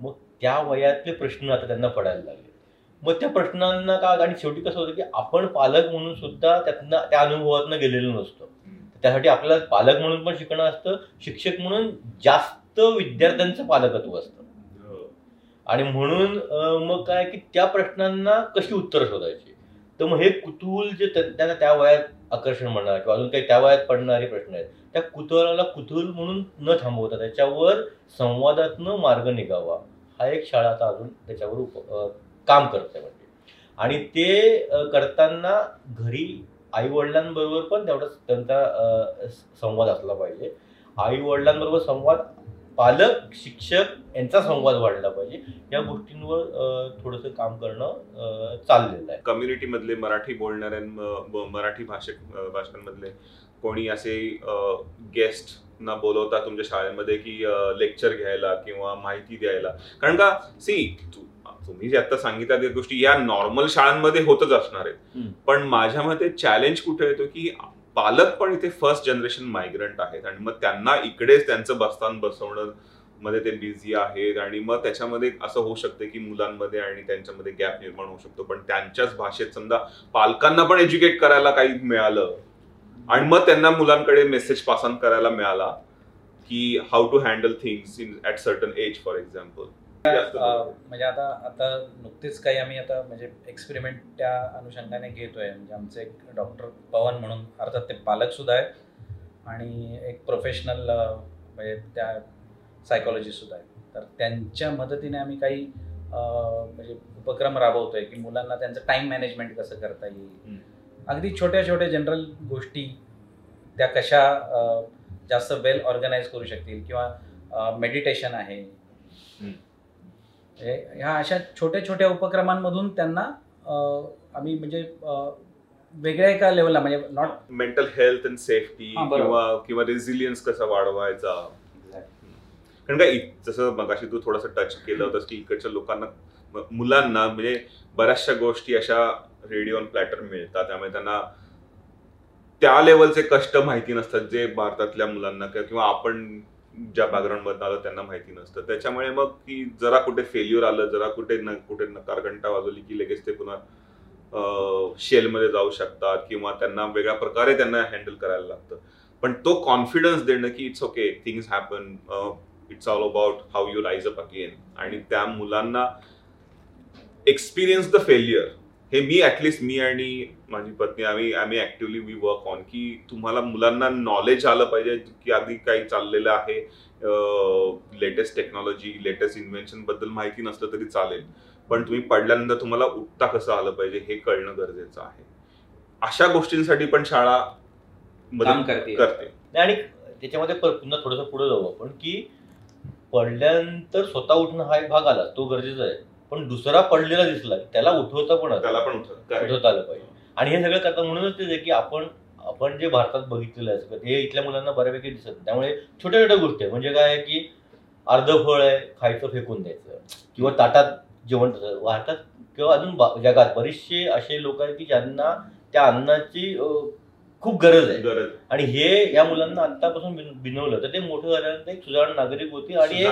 मग त्या वयातले प्रश्न आता त्यांना पडायला लागले. मग त्या प्रश्नांना का आणि शेवटी कसं होतं की आपण पालक म्हणून सुद्धा त्यातनं त्या अनुभवातनं गेलेलो नसतो. त्यासाठी आपल्याला पालक म्हणून पण शिकणं असतं. शिक्षक म्हणून जास्त विद्यार्थ्यांचं पालकत्व असतं. आणि म्हणून मग काय की त्या प्रश्नांना कशी उत्तरं शोधायची? तर मग हे कुतूहल जे त्यांना त्या वयात आकर्षण म्हणणार किंवा अजून काही त्या वयात पडणारे प्रश्न आहेत त्या कुतूहलाला कुतूहल म्हणून न थांबवता त्याच्यावर संवादातनं मार्ग निघावा. हा एक शाळा आता अजून त्याच्यावर उप काम करते म्हणजे. आणि ते करताना घरी आई वडिलांबरोबर पण तेवढाच त्यांचा संवाद असला पाहिजे. आई वडिलांबरोबर संवाद पालक शिक्षक यांचा संवाद वाढला पाहिजे. या गोष्टींवर थोडंसं काम करणं चाललेलं आहे. कम्युनिटी मधले मराठी बोलणाऱ्यां मराठी भाषक अ, भाषकांमधले कोणी असे गेस्ट ना बोलवता तुमच्या शाळेमध्ये की लेक्चर घ्यायला किंवा माहिती द्यायला? कारण का सी तुम्ही जे आता सांगितल्या त्या गोष्टी या नॉर्मल शाळांमध्ये होतच असणार आहेत. पण माझ्या मते चॅलेंज कुठे येतो की पालक पण इथे फर्स्ट जनरेशन मायग्रंट आहेत आणि मग त्यांना इकडेच त्यांचं बसतान बसवणं मध्ये ते बिझी आहेत आणि मग त्याच्यामध्ये असं होऊ शकते की मुलांमध्ये आणि त्यांच्यामध्ये गॅप निर्माण होऊ शकतो. पण त्यांच्याच भाषेत समजा पालकांना पण एज्युकेट करायला काही मिळालं आणि मग त्यांना मुलांकडे मेसेज पास ऑन करायला मिळाला की how to handle things in at certain age for example म्हणजे आता आता नुकतेच काही आम्ही आता म्हणजे एक्सपेरिमेंट त्या अनुषंगाने घेतोय. म्हणजे आमचे एक डॉक्टर पवन म्हणून अर्थात ते पालक सुद्धा आहेत आणि एक प्रोफेशनल म्हणजे त्या सायकॉलॉजिस्ट सुद्धा आहेत. तर त्यांच्या मदतीने आम्ही काही म्हणजे उपक्रम राबवतोय की मुलांना त्यांचं टाइम मॅनेजमेंट कसं करता येईल. अगदी छोट्या छोट्या जनरल गोष्टी त्या कशा जास्त वेल ऑर्गनाईज करू शकतील किंवा मेडिटेशन आहे. ह्या अशा छोट्या छोट्या उपक्रमांमधून त्यांना आम्ही म्हणजे वेगळ्या एका लेवलला म्हणजे not mental health and safety. किंवा किंवा रेझिलियन्स कसा वाढवायचा? कारण का जसं मगाशी तू थोडंसं टच केलं होतंस की इकडच्या लोकांना मुलांना म्हणजे बऱ्याचशा गोष्टी अशा रेडिओ ऑन प्लॅटर मिळतात. त्यामुळे त्यांना त्या लेवलचे कष्ट माहिती नसतात जे भारतातल्या मुलांना किंवा आपण ज्या बॅकग्राऊंडमधनं आलं त्यांना माहिती नसतं. त्याच्यामुळे मग की जरा कुठे फेल्युअर आलं जरा कुठे न कुठे नकार घंटा वाजवली की लगेच ते पुन्हा शेलमध्ये जाऊ शकतात किंवा त्यांना वेगळ्या प्रकारे त्यांना हँडल करायला लागतं. पण तो कॉन्फिडन्स देणं की it's okay things happen it's all about how you rise up again आणि त्या मुलांना एक्सपिरियन्स द फेल्युअर हे मी ऍटलिस्ट मी आणि माझी पत्नी आम्ही आम्ही ऍक्टिव्हली वी वर्क ऑन की तुम्हाला मुलांना नॉलेज आलं पाहिजे की आधी काही चाललेलं आहे. लेटेस्ट टेक्नॉलॉजी लेटेस्ट इन्व्हेन्शनबद्दल माहिती नसलं तरी चालेल. पण तुम्ही पडल्यानंतर तुम्हाला उठता कसं आलं पाहिजे हे कळणं गरजेचं आहे. अशा गोष्टींसाठी पण शाळा मदत करते. करते. आणि त्याच्यामध्ये पुन्हा थोडंसं पुढे जाऊ आपण की पडल्यानंतर स्वतः उठणं हा एक भाग आला तो गरजेचा आहे. पण दुसरा पडलेला दिसला त्याला उठवता पण. त्याला पण उठवत. आलं पाहिजे. आणि हे सगळं करता म्हणूनच ते की आपण आपण जे भारतात बघितलेलं आहे सगळं हे इथल्या मुलांना बऱ्यापैकी दिसत. नाही. त्यामुळे छोट्या छोट्या गोष्टी आहे म्हणजे काय आहे की अर्ध फळ आहे खायचं फेकून द्यायचं. किंवा ताटात जेवण भारतात किंवा अजून जगात बरेचसे असे लोक आहेत की ज्यांना त्या अन्नाची खूप गरज आहे. गरज. आणि हे या मुलांना आतापासून बिन- बिनवलं. तर ते मोठं झाल्यानंतर एक सुधारण नागरिक होती आणि.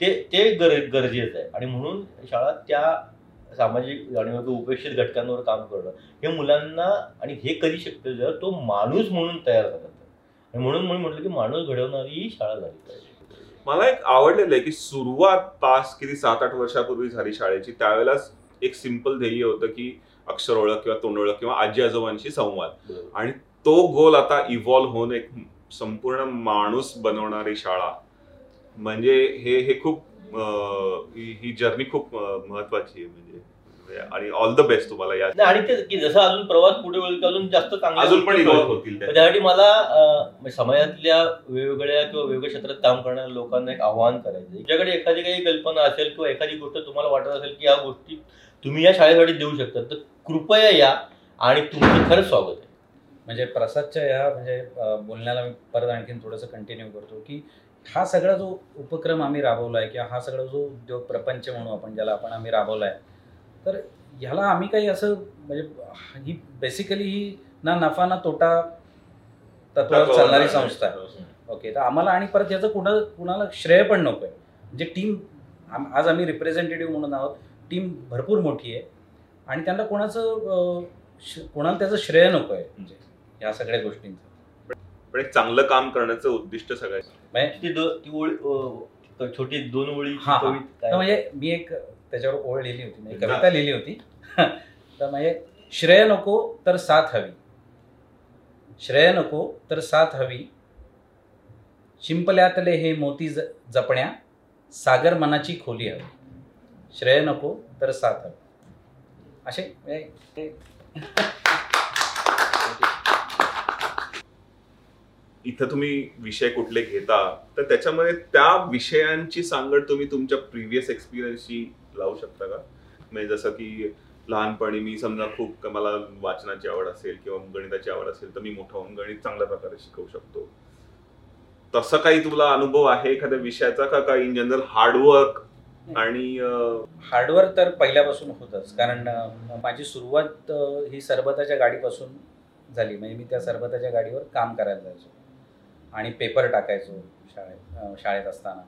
ते ते गर गरजेचं आहे. आणि म्हणून शाळा त्या सामाजिक जाणीव किंवा उपेक्षित घटकांवर काम करणं हे मुलांना आणि हे कधी शक्य जर तो माणूस म्हणून तयार झाला तर आणि म्हणून म्हणून म्हटलं की माणूस घडवणारी ही शाळा झाली पाहिजे. मला एक आवडलेलं आहे की सुरुवात पास किती सात आठ वर्षापूर्वी झाली शाळेची. त्यावेळेलाच एक सिंपल ध्येय होतं की अक्षर ओळख किंवा तोंड ओळख किंवा आजी आजोबांशी संवाद. आणि तो गोल आता इव्हॉल्व्ह होऊन एक संपूर्ण माणूस बनवणारी शाळा. म्हणजे हे हे खूप ही जर्नी खूप महत्वाची आहे म्हणजे. आणि ऑल द बेस्ट तुम्हाला या. आणि ते की जसं अजून प्रवास पुढे होईल अजून जास्त चांगल्या अजून पण होतील. त्यासाठी मला म्हणजे समाजातल्या वेगवेगळ्या किंवा वेगवेगळ्या क्षेत्रात काम करणाऱ्या लोकांना एक आव्हान करायचं आहे. तुमच्याकडे एखादी काही कल्पना असेल किंवा एखादी गोष्ट तुम्हाला वाटत असेल की या गोष्टी तुम्ही या शाळेसाठी देऊ शकता. तर कृपया या आणि तुमचं खरंच स्वागत आहे. म्हणजे प्रसादच्या ह्या म्हणजे बोलण्याला मी परत आणखीन थोडंसं कंटिन्यू करतो की हा सगळा जो उपक्रम आम्ही राबवला आहे किंवा हा सगळा जो उद्योग प्रपंच म्हणू आपण ज्याला आपण आम्ही राबवला आहे तर ह्याला आम्ही काही असं म्हणजे ही बेसिकली ही ना नफा ना तोटा तत्वावर चालणारी संस्था आहे. ओके तर आम्हाला आणि परत याचं कुणा कुणाला श्रेय पण नको आहे म्हणजे टीम आज आम्ही रिप्रेझेंटेटिव्ह म्हणून आहोत. टीम भरपूर मोठी आहे. आणि त्यांना कोणाचं कोणाला त्याचं श्रेय नको आहे. म्हणजे या सगळ्या गोष्टींचं. पण एक चांगलं काम करण्याचं उद्दिष्ट सगळ्याचं म्हणजे छोटी दोन ओळी म्हणजे मी एक त्याच्यावर ओळ लिहिली होती म्हणजे कविता लिहिली होती. तर म्हणजे श्रेय नको तर साथ हवी. श्रेय नको तर साथ हवी. शिंपल्यातले हे मोती जपण्या सागर मनाची खोली हवी. श्रेय नको तर साथ असे? इथं तुम्ही विषय कुठले घेता तर त्याच्यामध्ये त्या विषयांची सांगड तुम्ही तुमच्या प्रिव्हियस एक्सपिरियन्सशी लावू शकता का? म्हणजे जसं की लहानपणी मी समजा खूप मला वाचनाची आवड असेल किंवा गणिताची आवड असेल तर मी मोठा होऊन गणित चांगल्या प्रकारे शिकवू शकतो. तसं काही तुला अनुभव आहे एखाद्या विषयाचा का का इन जनरल हार्डवर्क आणि हार्डवर्क तर पहिल्यापासून होतंच. कारण माझी सुरुवात ही सरबताच्या गाडीपासून झाली. म्हणजे मी त्या सरबताच्या गाडीवर काम करायला जायचो. आणि पेपर टाकायचो शाळेत शाळेत असताना.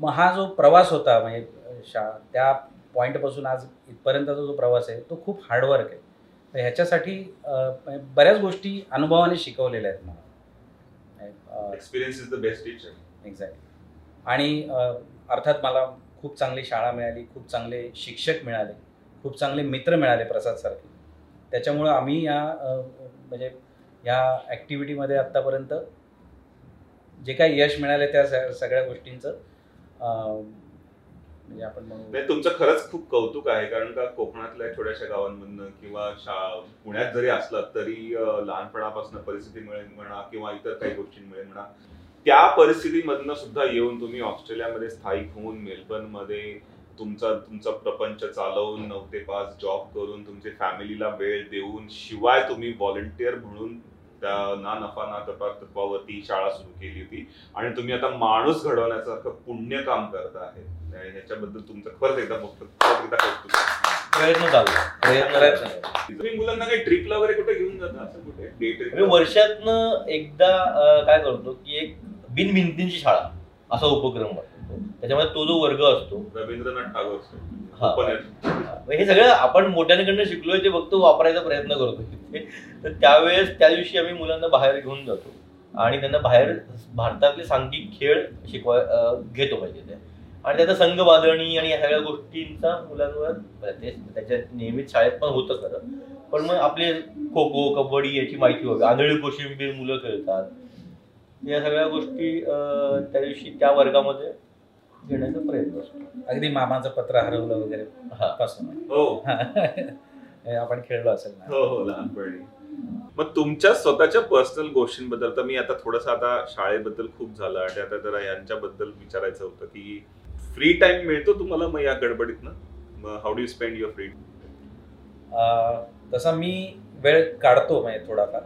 मग हा जो प्रवास होता म्हणजे शा त्या पॉईंटपासून आज इथपर्यंतचा जो प्रवास आहे तो खूप हार्डवर्क आहे. तर ह्याच्यासाठी म्हणजे बऱ्याच गोष्टी अनुभवाने शिकवलेल्या आहेत मला. Experience is the best teacher exactly आणि अर्थात मला खूप चांगली शाळा मिळाली खूप चांगले शिक्षक मिळाले खूप चांगले मित्र मिळाले प्रसादसारखे त्याच्यामुळं आम्ही या म्हणजे या ॲक्टिव्हिटीमध्ये आत्तापर्यंत जे काही यश मिळाले त्या सगळ्या गोष्टींचं म्हणजे आपण म्हणू म्हणजे तुमचं खरंच खूप कौतुक आहे कारण का कोकणातल्या छोट्याशा गावांमधनं किंवा शा- पुण्यात जरी असलं तरी लहानपणापासून लहानपणापासून परिस्थितीमुळे म्हणा किंवा इतर काही गोष्टींमुळे म्हणा त्या परिस्थितीमधनं सुद्धा येऊन तुम्ही ऑस्ट्रेलियामध्ये स्थायिक होऊन मेलबर्नमध्ये तुमचा तुमचा प्रपंच चालवून नऊ ते पाच जॉब करून तुमचे फॅमिलीला वेळ देऊन शिवाय तुम्ही व्हॉलेंटिअर म्हणून त्या ना नफा ना तपा तत्वावरती शाळा सुरू केली होती. आणि तुम्ही आता माणूस घडवण्यासारखं पुण्य काम करत आहे. ह्याच्याबद्दल तुमचं खरंच एकदा खरंच एकदा प्रयत्न चालू. प्रयत्न. तुम्ही मुलांना काही ट्रिपला वगैरे कुठे घेऊन जाता असं कुठे? वर्षातनं एकदा काय करतो की एक बिनभिंतींची शाळा असा उपक्रम त्याच्यामध्ये तो जो वर्ग असतो रवींद्रनाथ टागोर हा. हे सगळं आपण मोठ्यांकडनं शिकलोय ते फक्त वापरायचा प्रयत्न करतो. तर त्यावेळेस त्या दिवशी आम्ही मुलांना बाहेर घेऊन जातो. आणि त्यांना बाहेर भारतातले सांघिक खेळ शिकवाय घेतो पाहिजे ते. आणि त्याचा संघ बांधणी आणि या सगळ्या गोष्टींचा मुलांवर त्याच्या नियमित शाळेत पण होतं खरं. पण मग आपले खो खो कबड्डी याची माहिती वगैरे आंधळी कोशिंबीर मुलं खेळतात. या सगळ्या गोष्टी त्या दिवशी त्या वर्गामध्ये घेण्याचा प्रयत्न असतो अगदी मामाचं पत्र हरवलं वगैरे हा. पासून. हो. आपण खेळलो असेल ना. हो हो लहानपणी. मग तुमच्या स्वतःच्या पर्सनल गोष्टींबद्दल तर मी आता थोडस आता शाळेबद्दल खूप झालं आणि आता जरा यांच्याबद्दल विचारायचं होतं की फ्री टाइम मिळतो तुम्हाला मग या गडबडीतनं? मग how do you spend your free um, तसा मी वेळ काढतो म्हणजे थोडाफार.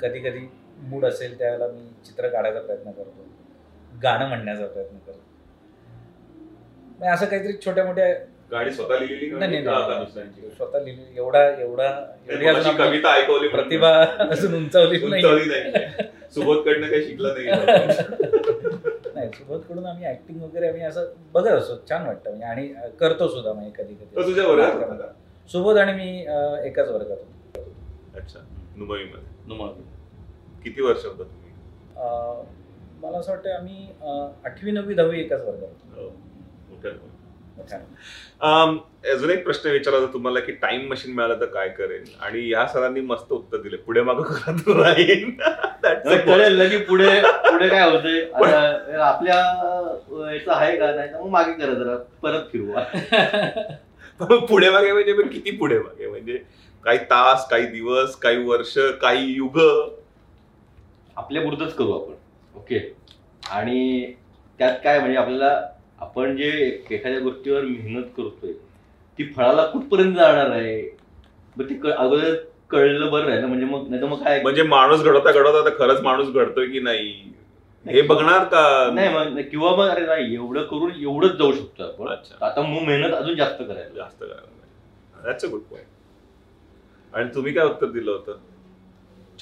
कधी कधी मूड असेल त्यावेळेला मी चित्र काढायचा प्रयत्न करतो. गाणं म्हणण्याचा प्रयत्न करतो. म्हणजे असं काहीतरी छोट्या मोठ्या गाडी स्वतः लिहिलेली नाही, स्वतः लिहिली. एवढा एवढा एवढी अजून आपण कविता ऐकवली. प्रतिभा अजून उंचावली नाही. उंचावली नाही. सुबोध कडनं काही शिकलं नाही. नाही सुबोधकडून आम्ही ऍक्टिंग वगैरे आम्ही असं बघत असतो. छान वाटतं. म्हणजे आणि करतो सुद्धा म्हणजे कधी कधी. तुझ्या वर्गात? सुबोध आणि मी एकाच वर्गात होतो. अच्छा. नुमवीमध्ये नुमान किती वर्ष होता तुम्ही? अं, मला असं वाटतं आम्ही आठवी नववी दहावी एकाच वर्गात हो, अजून एक प्रश्न विचारायचा तुम्हाला की टाइम मशीन मिळालं तर काय करेल आणि ह्या सरांनी मस्त उत्तर दिले. पुढे मागं करत राहीन That's a कळेल ना की पुढे पुढे काय होतंय? आपल्या याचं आहे का नाही मग मागे करा जरा. परत फिरवा पण पुढे मागे म्हणजे किती पुढे मागे? म्हणजे काही तास काही दिवस काही वर्ष काही युग? आपल्या पुरतच करू आपण. ओके? आणि त्यात काय म्हणजे आपल्याला आपण जे एखाद्या गोष्टीवर मेहनत करतोय ती फळाला कुठपर्यंत जाणार आहे? मग ते अगोदर कळलं बरं राहिलं. म्हणजे मग नाही तर मग काय? म्हणजे माणूस घडवता घडवता खरंच माणूस घडतोय की नाही? हे बघणार का? नाही मग किंवा मग अरे नाही एवढं करून एवढंच जाऊ शकतो आपण. आता मग मेहनत अजून जास्त करायला. जास्त करायला. गुड पॉईंट आणि तुम्ही काय उत्तर दिलं होतं?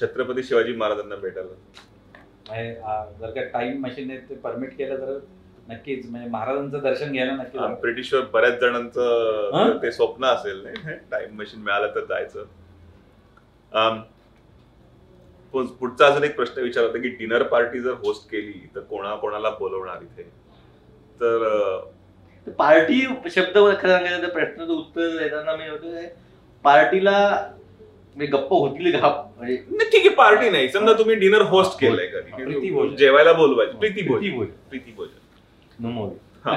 छत्रपती शिवाजी महाराजांना भेटायला म्हणजे, आ, जर का टाइम मशीन ते परमिट केलं तर नक्कीच म्हणजे महाराजांचं दर्शन घ्यायला नक्कीच आवडेल. ब्रिटिश शुअर बऱ्याच जणांचं हं? ते स्वप्न असेल नाही टाइम मशीन मिळालं तर जायचं पु- पुढचा अजून एक प्रश्न विचार होता की डिनर पार्टी जर होस्ट केली तर कोणा कोणाला बोलवणार इथे तर अं, पार्टी शब्द खरं सांगायचं तर प्रश्नाचं उत्तर देताना मी होतो पार्टीला म्हणजे गप्प होतील का? म्हणजे नाही, ठीक आहे पार्टी नाही. समजा तुम्ही डिनर होस्ट केलंय कधी. प्रीती भोजन. जेवायला बोलवायचं. प्रीती प्रीती भोजन. प्रीती भोजन. हा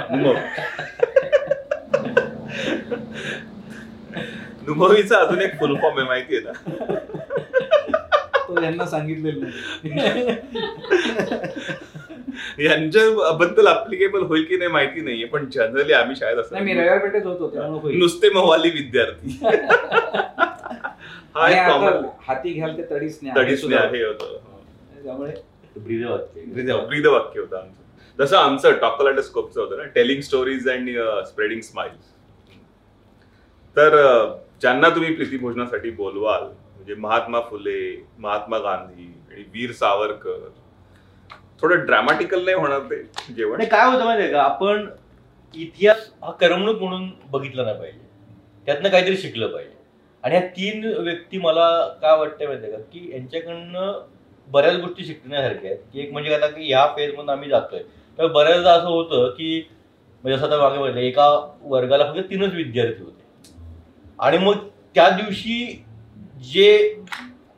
नुमवीचा अजून एक फुल फॉर्म आहे माहितीये ना? तो यांना सांगितलेलं नाही. यांच्याबद्दल अप्लिकेबल होईल की नाही माहिती नाहीये पण जनरली आम्ही शाळेत नाही मी असतो रविवार पेठेत होतो त्यामुळे होईल. नुसते मवाली विद्यार्थी. आणि आता हाती घ्याल ते तडीच आहे होतं. त्यामुळे ब्रीद वाक्य. ब्रीद वाक्य होतं आमचं. तसं आमचं टॉकलाटोस्कोपचं होतं ना telling stories and spreading smiles. तर ज्यांना तुम्ही प्रीतीभोजनासाठी बोलवाल म्हणजे महात्मा फुले महात्मा गांधी आणि वीर सावरकर थोडं ड्रॅमॅटिकल नाही होणार ते जेवण? आणि काय होतं माहितीये का? आपण इतिहास हा करमणूक म्हणून बघितला नाही पाहिजे. त्यातनं काहीतरी शिकलं पाहिजे. आणि ह्या तीन व्यक्ती मला काय वाटतं माहितीये का? की यांच्याकडनं बऱ्याच गोष्टी शिकण्यासारख्या आहेत. की एक म्हणजे आता की ह्या फेज मधून आम्ही जातोय. तर बऱ्याचदा असं होतं की म्हणजे असं आता मागे म्हटलं एका वर्गाला फक्त तीनच विद्यार्थी होते. आणि मग त्या दिवशी जे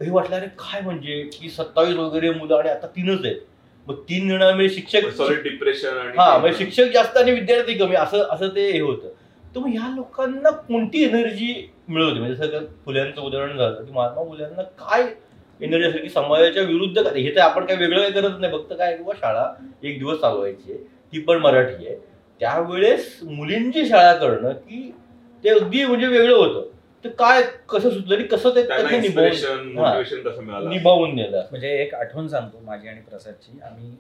हे वाटलं अरे काय म्हणजे? की सत्तावीस वगैरे मुलं आणि आता तीनच आहेत. मग तीन जण म्हणजे शिक्षक डिप्रेशन हा म्हणजे शिक्षक जास्त आणि विद्यार्थी कमी. असं असं ते हे होतं. तर मग ह्या लोकांना कोणती एनर्जी मिळत होती म्हणजे सगळं फुल्यांचं उदाहरण झालं की महात्मा फुल्यांना काय एनर्जी असेल की समाजाच्या विरुद्ध काय- हे तर आपण काय वेगळं काही करत नाही. फक्त काय किंवा शाळा एक दिवस चालवायची आहे. ती पण मराठी आहे. त्यावेळेस मुलींची शाळा करणं की ते अगदी म्हणजे वेगळं होतं. तर काय कसं सुचलं आणि कसं ते निभावून हा, नेलं. म्हणजे एक आठवण सांगतो माझी आणि प्रसादची. आम्ही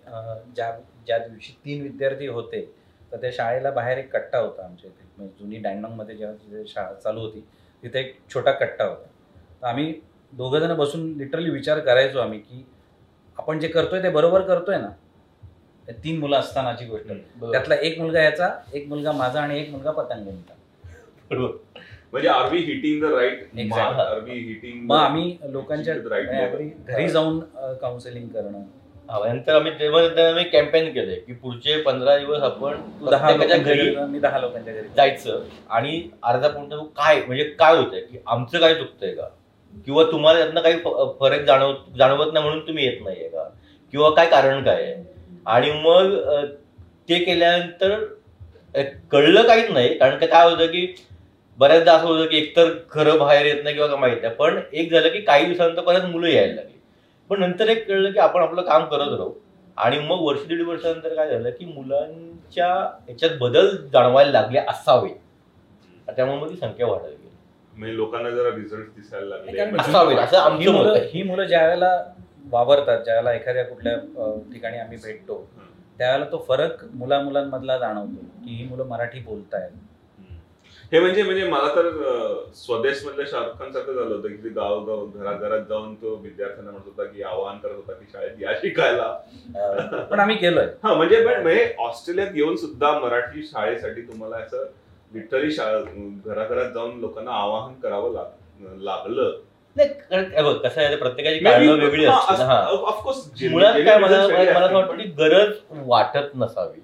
ज्या ज्या दिवशी तीन विद्यार्थी होते तर त्या शाळेला बाहेर एक कट्टा होता आमच्या इथे. म्हणजे जुनी डँडॉंगमध्ये जेव्हा तिथे शाळा चालू होती तिथे एक छोटा कट्टा होता. तर आम्ही दोघं जण बसून लिटरली विचार करायचो आम्ही की आपण जे करतोय ते बरोबर करतोय ना? तीन मुलं असतानाची गोष्ट. त्यातला एक मुलगा याचा एक मुलगा माझा आणि एक मुलगा पतंगींचा बरोबर. म्हणजे are we hitting the right Exactly. Are we hitting मग आम्ही लोकांच्या घरी जाऊन काउन्सिलिंग करणं नंतर आम्ही तेव्हा आम्ही कॅम्पेन केलंय की पुढचे पंधरा दिवस आपण तू दहा प्रत्येकाच्या लोकांच्या घरी मी दहा लोकांच्या घरी जायचं. आणि अर्धा पाऊण काय म्हणजे काय होतंय की आमचं काय चुकतंय का? किंवा तुम्हाला त्यातनं काही फरक जाणव जाणवत नाही म्हणून तुम्ही येत नाहीये का? किंवा काय कारण काय आहे? आणि मग ते केल्यानंतर कळलं काहीच नाही. कारण का काय होतं की बऱ्याचदा असं होतं की एकतर खरं बाहेर येत नाही किंवा काय माहीत नाही. पण एक झालं की काही दिवसानंतर परत मुलं यायला लागली. पण नंतर एक कळलं की आपण आपलं काम करत राहू. आणि मग वर्ष दीड वर्षानंतर काय झालं की मुलांच्या याच्यात बदल जाणवायला लागले असावे. त्यामुळे मग ती संख्या वाढत गेली म्हणजे लोकांना जरा रिझल्ट दिसायला कारण लागले असावे असं ही आमचं मुलं. ही ज्या वेळेला वावरतात ज्या वेळेला एखाद्या कुठल्या ठिकाणी आम्ही भेटतो त्यावेळेला तो फरक मुला मुलांमधला जाणवतो की ही मुलं मराठी बोलतायत. हे म्हणजे म्हणजे मला तर स्वदेश मधल्या शाहरुख खान सारखं झालं होतं की गाव गाव घराघरात जाऊन तो विद्यार्थ्यांना म्हणत होता की आवाहन करत होता की शाळेत या शिकायला. पण आम्ही केलोय. हा म्हणजे पण म्हणजे ऑस्ट्रेलियात येऊन सुद्धा मराठी शाळेसाठी तुम्हाला असं लिटरली शाळा घराघरात जाऊन लोकांना आवाहन करावं लाग लागलं. नाही कसं आहे प्रत्येकाची कारणं वेगळी हा मुळात काय मला वाटतं की गरज वाटत नसावी.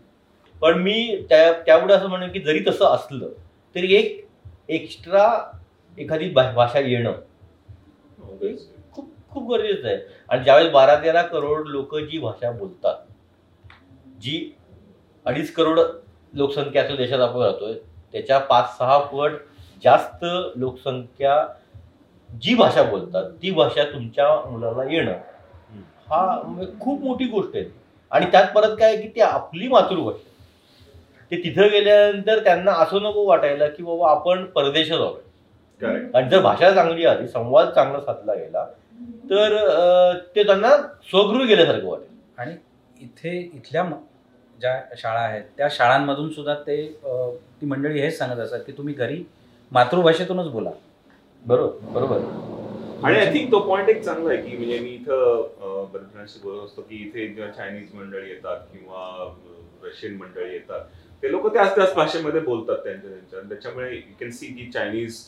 पण मी त्या त्यापुढे असं म्हणेन की जरी तसं असलं तरी एक एक्स्ट्रा एखादी भा- भाषा येणं. खूप खूप गरजेचं आहे. आणि ज्यावेळेस बारा तेरा करोड लोक जी भाषा बोलतात जी अडीच करोड लोकसंख्या असलेल्या देशात आपण राहतोय त्याच्या पाच सहा पट जास्त लोकसंख्या जी भाषा बोलतात ती भाषा तुमच्या मुलाला येणं. हा म्हणजे खूप मोठी गोष्ट आहे. आणि त्यात परत काय आहे की ती आपली मातृभाषा आहे. ते तिथं गेल्यानंतर त्यांना असं नको वाटायला की बाबा आपण परदेशात करेक्ट आणि जर भाषा चांगली आली संवाद चांगला साधला गेला तर ते त्यांना स्वगृह गेल्यासारखं वाटेल. आणि इथे इथल्या ज्या शाळा आहेत त्या शाळांमधून सुद्धा ते ती मंडळी हेच सांगत असतात की तुम्ही घरी मातृभाषेतूनच बोला. बरोबर बरोबर. आणि आय थिंक तो पॉइंट एक चांगला आहे की म्हणजे मी इथं बोलत असतो की इथे जेव्हा चायनीज मंडळी येतात किंवा रशियन मंडळी येतात ते लोक त्याच त्याच भाषेमध्ये बोलतात त्यांच्या त्यांच्या. आणि त्याच्यामुळे यू कॅन सी की चायनीज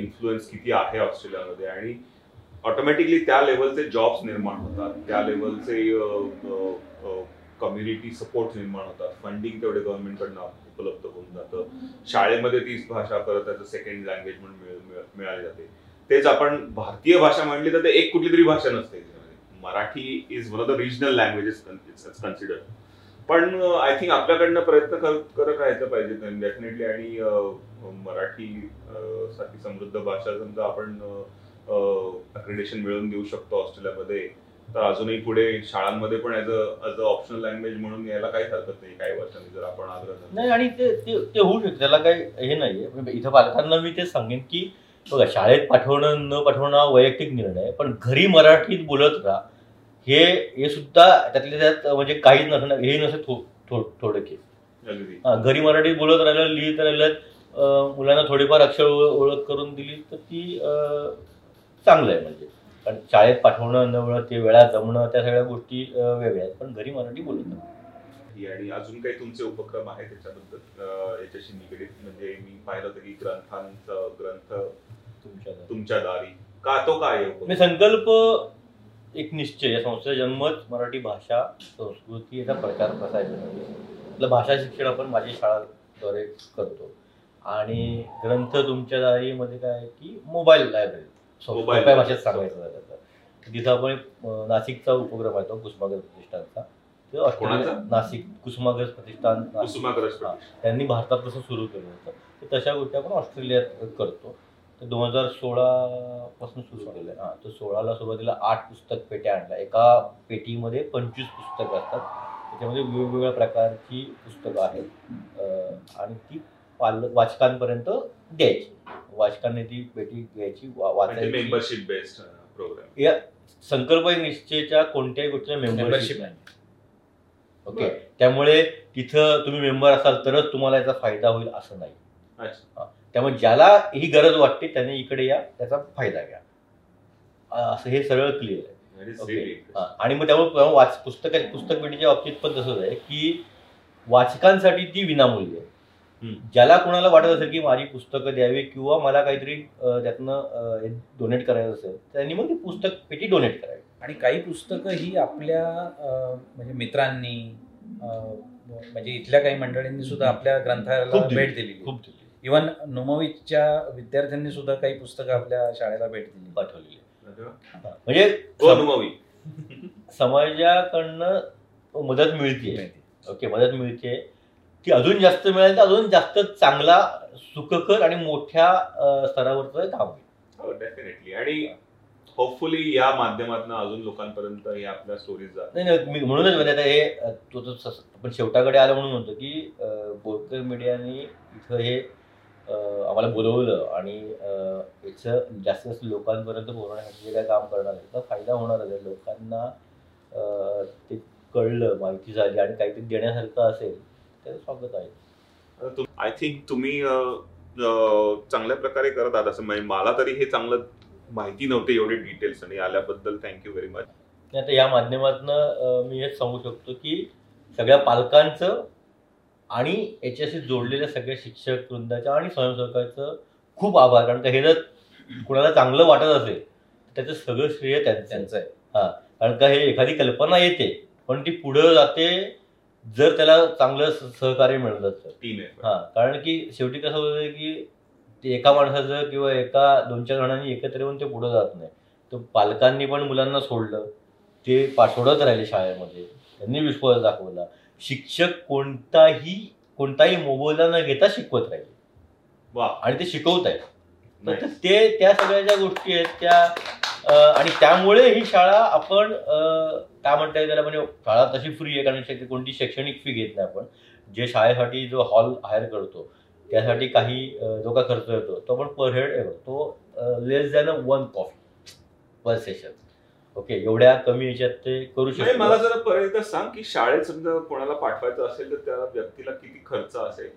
इन्फ्लुएन्स किती आहे ऑस्ट्रेलियामध्ये. आणि ऑटोमॅटिकली त्या लेवलचे जॉब्स निर्माण होतात. त्या लेवलचे कम्युनिटी सपोर्ट निर्माण होतात. फंडिंग तेवढे गव्हर्नमेंटकडनं उपलब्ध होऊन जातं. शाळेमध्ये तीच भाषा परत त्याचं सेकंड लँग्वेज म्हणून मिळाली जाते. तेच आपण भारतीय भाषा म्हणली तर ते एक कुठली तरी भाषा नसते. Marathi is one of the regional languages consider पण आय थिंक आपल्याकडनं प्रयत्न करत राहायचं पाहिजे डेफिनेटली आणि मराठी साठी समृद्ध भाषा समजा आपण अक्रेडिशन मिळवून देऊ शकतो ऑस्ट्रेलियामध्ये. तर अजूनही पुढे शाळांमध्ये पण as a a optional language म्हणून यायला काही हरकत नाही काही वर्षांनी जर आपण आग्रह नाही आणि ते ते होऊ शकते. त्याला काही हे नाहीये. आहे इथं पालकांना मी ते सांगेन की बघा शाळेत पाठवणं न पाठवणं वैयक्तिक निर्णय पण घरी मराठीत बोलत राहा. हे हे सुद्धा त्यातल्या त्यात म्हणजे काहीच नसणं हे नसं थो थो थोडं की घरी मराठीत बोलत राहिलं लिहित राहिलं मुलांना थोडीफार अक्षर ओळ- ओळख करून दिली तर ती चांगलं आहे म्हणजे. कारण शाळेत पाठवणं न ते वेळा जमणं त्या सगळ्या गोष्टी वेगळ्या आहेत. पण घरी मराठी बोलत आणि अजून काही तुमचे उपक्रम आहेत त्याच्याबद्दल याच्याशी निगडीत? म्हणजे मी पाहिलं होतं की ग्रंथांचं ग्रंथ तुमच्या तुमच्या दारी. का तो काय? संकल्प एक निश्चय या संस्थेचा जन्मच मराठी भाषा संस्कृती याचा प्रचार प्रसार. आपलं भाषा शिक्षण आपण माझी शाळाद्वारे करतो आणि ग्रंथ तुमच्या दारीमध्ये काय आहे की मोबाईल लायब्ररी सोप्या भाषेत. सांगायचं झालं तर तिथं आपण नाशिकचा उपक्रम आहे तो कुसुमाग्रज प्रतिष्ठानचा? नाशिक कुसुमाग्रज प्रतिष्ठान. त्यांनी भारतात तसं सुरू केलं होतं तशा गोष्टी आपण ऑस्ट्रेलियात करतो तर दोन हजार सोळा पासून सुरू केलं हां तर सोळाला सुरुवातीला आठ पुस्तक पेट्या आणल्या. एका पेटीमध्ये पंचवीस पुस्तकं असतात. त्याच्यामध्ये वेगवेगळ्या प्रकारची पुस्तकं आहेत. अं, आणि ती पाल वाचकांपर्यंत द्यायची. वाचकांनी ती पेटी घ्यायची म्हणजे वाचायची. मेंबरशिप बेस्ड प्रोग्राम या संकल्प निश्चयच्या कोणत्याही गोष्टीला मेंबरशिप मेंबरशिप नाही. ओके. त्यामुळे तिथं तुम्ही मेंबर असाल तरच तुम्हाला याचा फायदा होईल असं नाही. अच्छा. त्यामुळे ज्याला ही गरज वाटते त्याने इकडे या त्याचा फायदा घ्या. अं, असं हे सगळं क्लिअर आहे. हा. आणि मग त्यामुळे तेव्हा वाच पुस्तक पुस्तक पेटीच्या बाबतीत पण तसंच आहे की वाचकांसाठी ती विनामूल्य आहे. ज्याला कोणाला वाटत असेल की माझी पुस्तकं द्यावी किंवा मला काहीतरी त्यातनं डोनेट करायचं असेल त्यांनी मग ती पुस्तक पेटी डोनेट करावी. आणि काही पुस्तकं ही आपल्या म्हणजे मित्रांनी म्हणजे इथल्या काही मंडळींनी सुद्धा आपल्या ग्रंथालयाला खूप दिली, भेट दिलेली खूप दिली. इवन नुमोवीच्या विद्यार्थ्यांनी सुद्धा काही पुस्तकं आपल्या शाळेला भेट दिली. पाठवलेली. वा. म्हणजे हो. समाजाकडनं मदत मिळते. ओके मदत मिळते ती अजून जास्त मिळाली तर अजून जास्त चांगला सुखकर आणि मोठ्या स्तरावरचं काम होईल. हो डेफिनेटली आणि होपफुली या माध्यमातून अजून लोकांपर्यंत हे आपल्या स्टोरीज जात नाही नाही मी म्हणूनच म्हणजे आता हे आपण शेवटाकडे आलं म्हणून म्हणतो की बोरकर मीडियाने इथं हे आम्हाला बोलवलं आणि याचं जास्तीत जास्त लोकांपर्यंत पोहोचण्यासाठी जे काय काम करणार आहे त्याचा फायदा होणारच आहे. लोकांना ते कळलं माहिती झाली आणि काहीतरी देण्यासारखं असेल त्याचं स्वागत आहे. आय थिंक तुम्ही चांगल्या प्रकारे करत आहात असं म्हणजे मला तरी हे चांगलं माहिती नव्हते एवढे डिटेल्स आणि आल्याबद्दल थँक्यू व्हेरी मच आता या माध्यमातून मी हेच सांगू शकतो की सगळ्या पालकांचं आणि याच्याशी जोडलेल्या सगळ्या शिक्षक वृंदाच्या आणि स्वयंसेवकाचं खूप आभार. कारण का हे जर कुणाला चांगलं वाटत असेल तर त्याचं सगळं श्रेय त्यांचं आहे. आहे. कारण का हे एखादी कल्पना येते पण ती पुढं जाते जर त्याला चांगलं सहकार्य टीम आहे हा. कारण की शेवटी कसं होतं की ते एका माणसाचं किंवा एका दोन चार जणांनी एकत्र येऊन ते पुढे जात नाही. तर पालकांनी पण मुलांना सोडलं ते पा सोडत राहिले शाळेमध्ये. त्यांनी विश्वास दाखवला. शिक्षक कोणताही कोणताही मोबदला न घेता शिकवत राहील. वा. आणि ते शिकवत आहेत. ते त्या सगळ्या ज्या गोष्टी आहेत त्या आणि त्यामुळे ही शाळा आपण काय म्हणता येईल त्याला म्हणजे शाळा तशी फ्री आहे कारण शक्य- कोणती शैक्षणिक फी घेत नाही आपण. जे शाळेसाठी जो हॉल हायर करतो त्यासाठी काही जो का खर्च येतो तो आपण पर हेड तो less than a one coffee per session okay एवढ्या कमी याच्यात ते करू शकतो मला जरा परत एकदा सांग की शाळेत समजा कोणाला पाठवायचं असेल तर त्या व्यक्तीला किती खर्च असेल?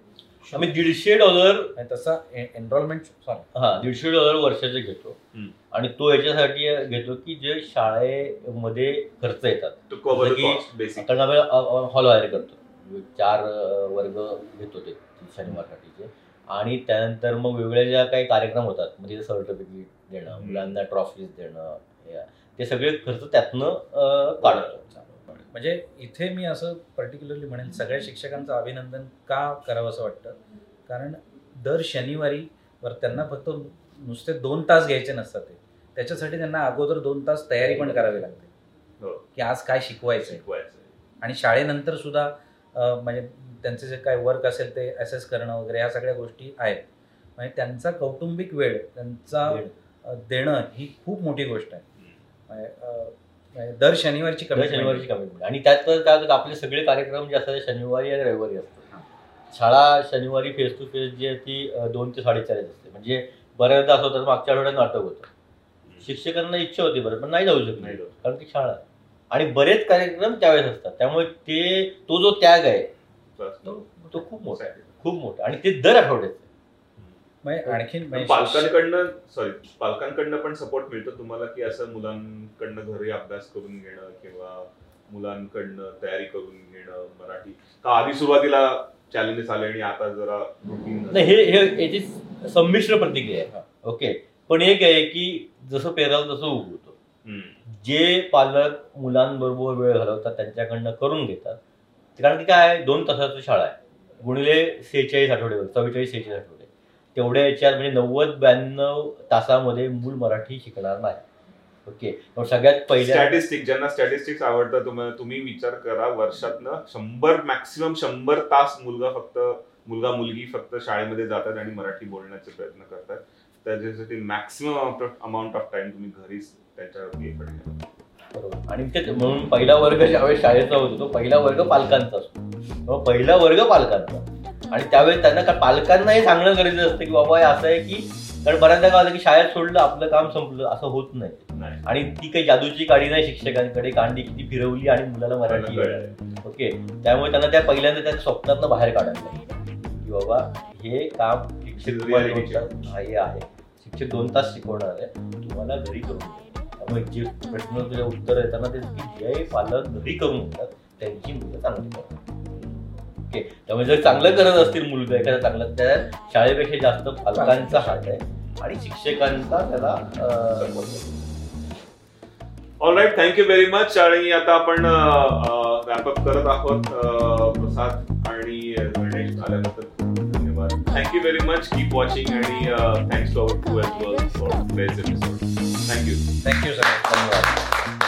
आम्ही दीडशे डॉलर तसा एनरोलमेंट सॉरी हा दीडशे डॉलर वर्षाचे घेतो. आणि तो याच्यासाठी घेतो की जे शाळेमध्ये खर्च येतात. कारण आम्ही हॉल हायर करतो. चार वर्ग घेतो ते शनिवारसाठीचे. आणि त्यानंतर मग वेगवेगळ्या ज्या काही कार्यक्रम होतात म्हणजे सर्टिफिकेट देणं. मुलांना ट्रॉफीज देणं ते सगळे खर्च त्यातनं काढतो म्हणजे इथे मी असं पर्टिक्युलरली म्हणेन सगळ्या शिक्षकांचं अभिनंदन का करावं असं वाटतं? कारण दर शनिवारी वर त्यांना फक्त नुसते दोन तास घ्यायचे नसतात ते. त्याच्यासाठी त्यांना अगोदर दोन तास तयारी पण करावी लागते. हो. की आज काय शिकवायचं शिकवायचं आणि शाळेनंतर सुद्धा म्हणजे त्यांचे जे काय वर्क असेल ते असेस करणं वगैरे ह्या सगळ्या गोष्टी आहेत. म्हणजे त्यांचा कौटुंबिक वेळ त्यांचा देणं ही खूप मोठी गोष्ट आहे. दर शनिवारची दर कमी शनिवारची कमिटमेंट आणि त्यात तर काय होतं, आपले सगळे कार्यक्रम जे असतात ते शनिवारी आणि रविवारी असतात. शाळा शनिवारी फेस टू फेस जी आहे ती दोन ते साडेचार असते. म्हणजे बऱ्याचदा असं होतं मागच्या आठवड्यात नाटक होतं. शिक्षकांना इच्छा होती बरं पण नाही जाऊ शकत नाही जाऊ. कारण ती शाळा. आणि बरेच कार्यक्रम त्यावेळेस असतात. त्यामुळे ते तो जो त्याग आहे तो तो खूप मोठा. आहे खूप मोठा. आणि ते दर आठवड्यात. म्हणजे आणखीन पालकांकडनं सॉरी पालकांकडनं पण सपोर्ट मिळतो तुम्हाला की असं मुलांकडनं घरी अभ्यास करून घेणं किंवा मुलांकडनं तयारी करून घेणं मराठी? का आधी सुरुवातीला चॅलेंजेस आले आणि आता जरा रुटीन नाही हे हे याची संमिश्र प्रतिक्रिया आहे. ओके. पण एक आहे की जसं पेराल तसं उगवतो जे पालक मुलांबरोबर वेळ घालवतात त्यांच्याकडनं करून घेतात. कारण की काय आहे, दोन तासाचं शाळा आहे. गुणिले सेहेचाळीस आठवडे चव्वेचाळीस सेहेचाळीस आठवडे. तेवढ्या याच्यात म्हणजे नव्वद ब्याण्णव तासामध्ये मूल मराठी शिकणार नाही. ओके. मग सगळ्यात पहिल्या स्टॅटिस्टिक ज्यांना स्टॅटिस्टिक्स आवडतं तुम्हाला तुम्ही विचार करा वर्षातनं शंभर मॅक्सिमम शंभर तास मुलगा फक्त मुलगा मुलगी फक्त शाळेमध्ये जातात आणि मराठी बोलण्याचे प्रयत्न करतात. त्याच्यासाठी मॅक्सिमम अमाऊंट ऑफ टाइम तुम्ही घरीच त्याच्यावरती घ्या. बरोबर. आणि ते म्हणून पहिला वर्ग ज्यावेळेस शाळेचा होतो तो पहिला वर्ग पालकांचा असतो. पहिला वर्ग पालकांचा. आणि त्यावेळेस त्यांना का पालकांना हे सांगणं गरजेचं असतं की बाबा हे असं आहे की कारण बऱ्याचदा काय होतं की शाळेत सोडलं आपलं काम संपलं असं होत नाही. आणि ती काही जादूची काडी नाही शिक्षकांकडे कांडी किती फिरवली आणि मुलाला मराठी. ओके? त्यामुळे त्यांना त्या पहिल्यांदा त्या स्वप्नातनं बाहेर काढायला. की बाबा हे काम शिक्षक हा, आहे. शिक्षक दोन तास शिकवणार आहे. तुम्हाला घरी करून. त्यामुळे जे प्रश्न तुझे उत्तर येताना ते की जे पालक घरी करून घेतात त्यांची मुलं चांगली त्यामुळे जर चांगलं करत असतील मुलगा एखादा चांगलं त्या शाळेपेक्षा जास्त पालकांचा हात आहे आणि शिक्षकांचा त्याला all right thank you very much आणि आता आपण रॅपअप करत आहोत. प्रसाद आणि गणेश आल्याबद्दल खूप धन्यवाद. Thank you very much keep watching आणि thanks to our to as well for episode thank you thank you sir धन्यवाद.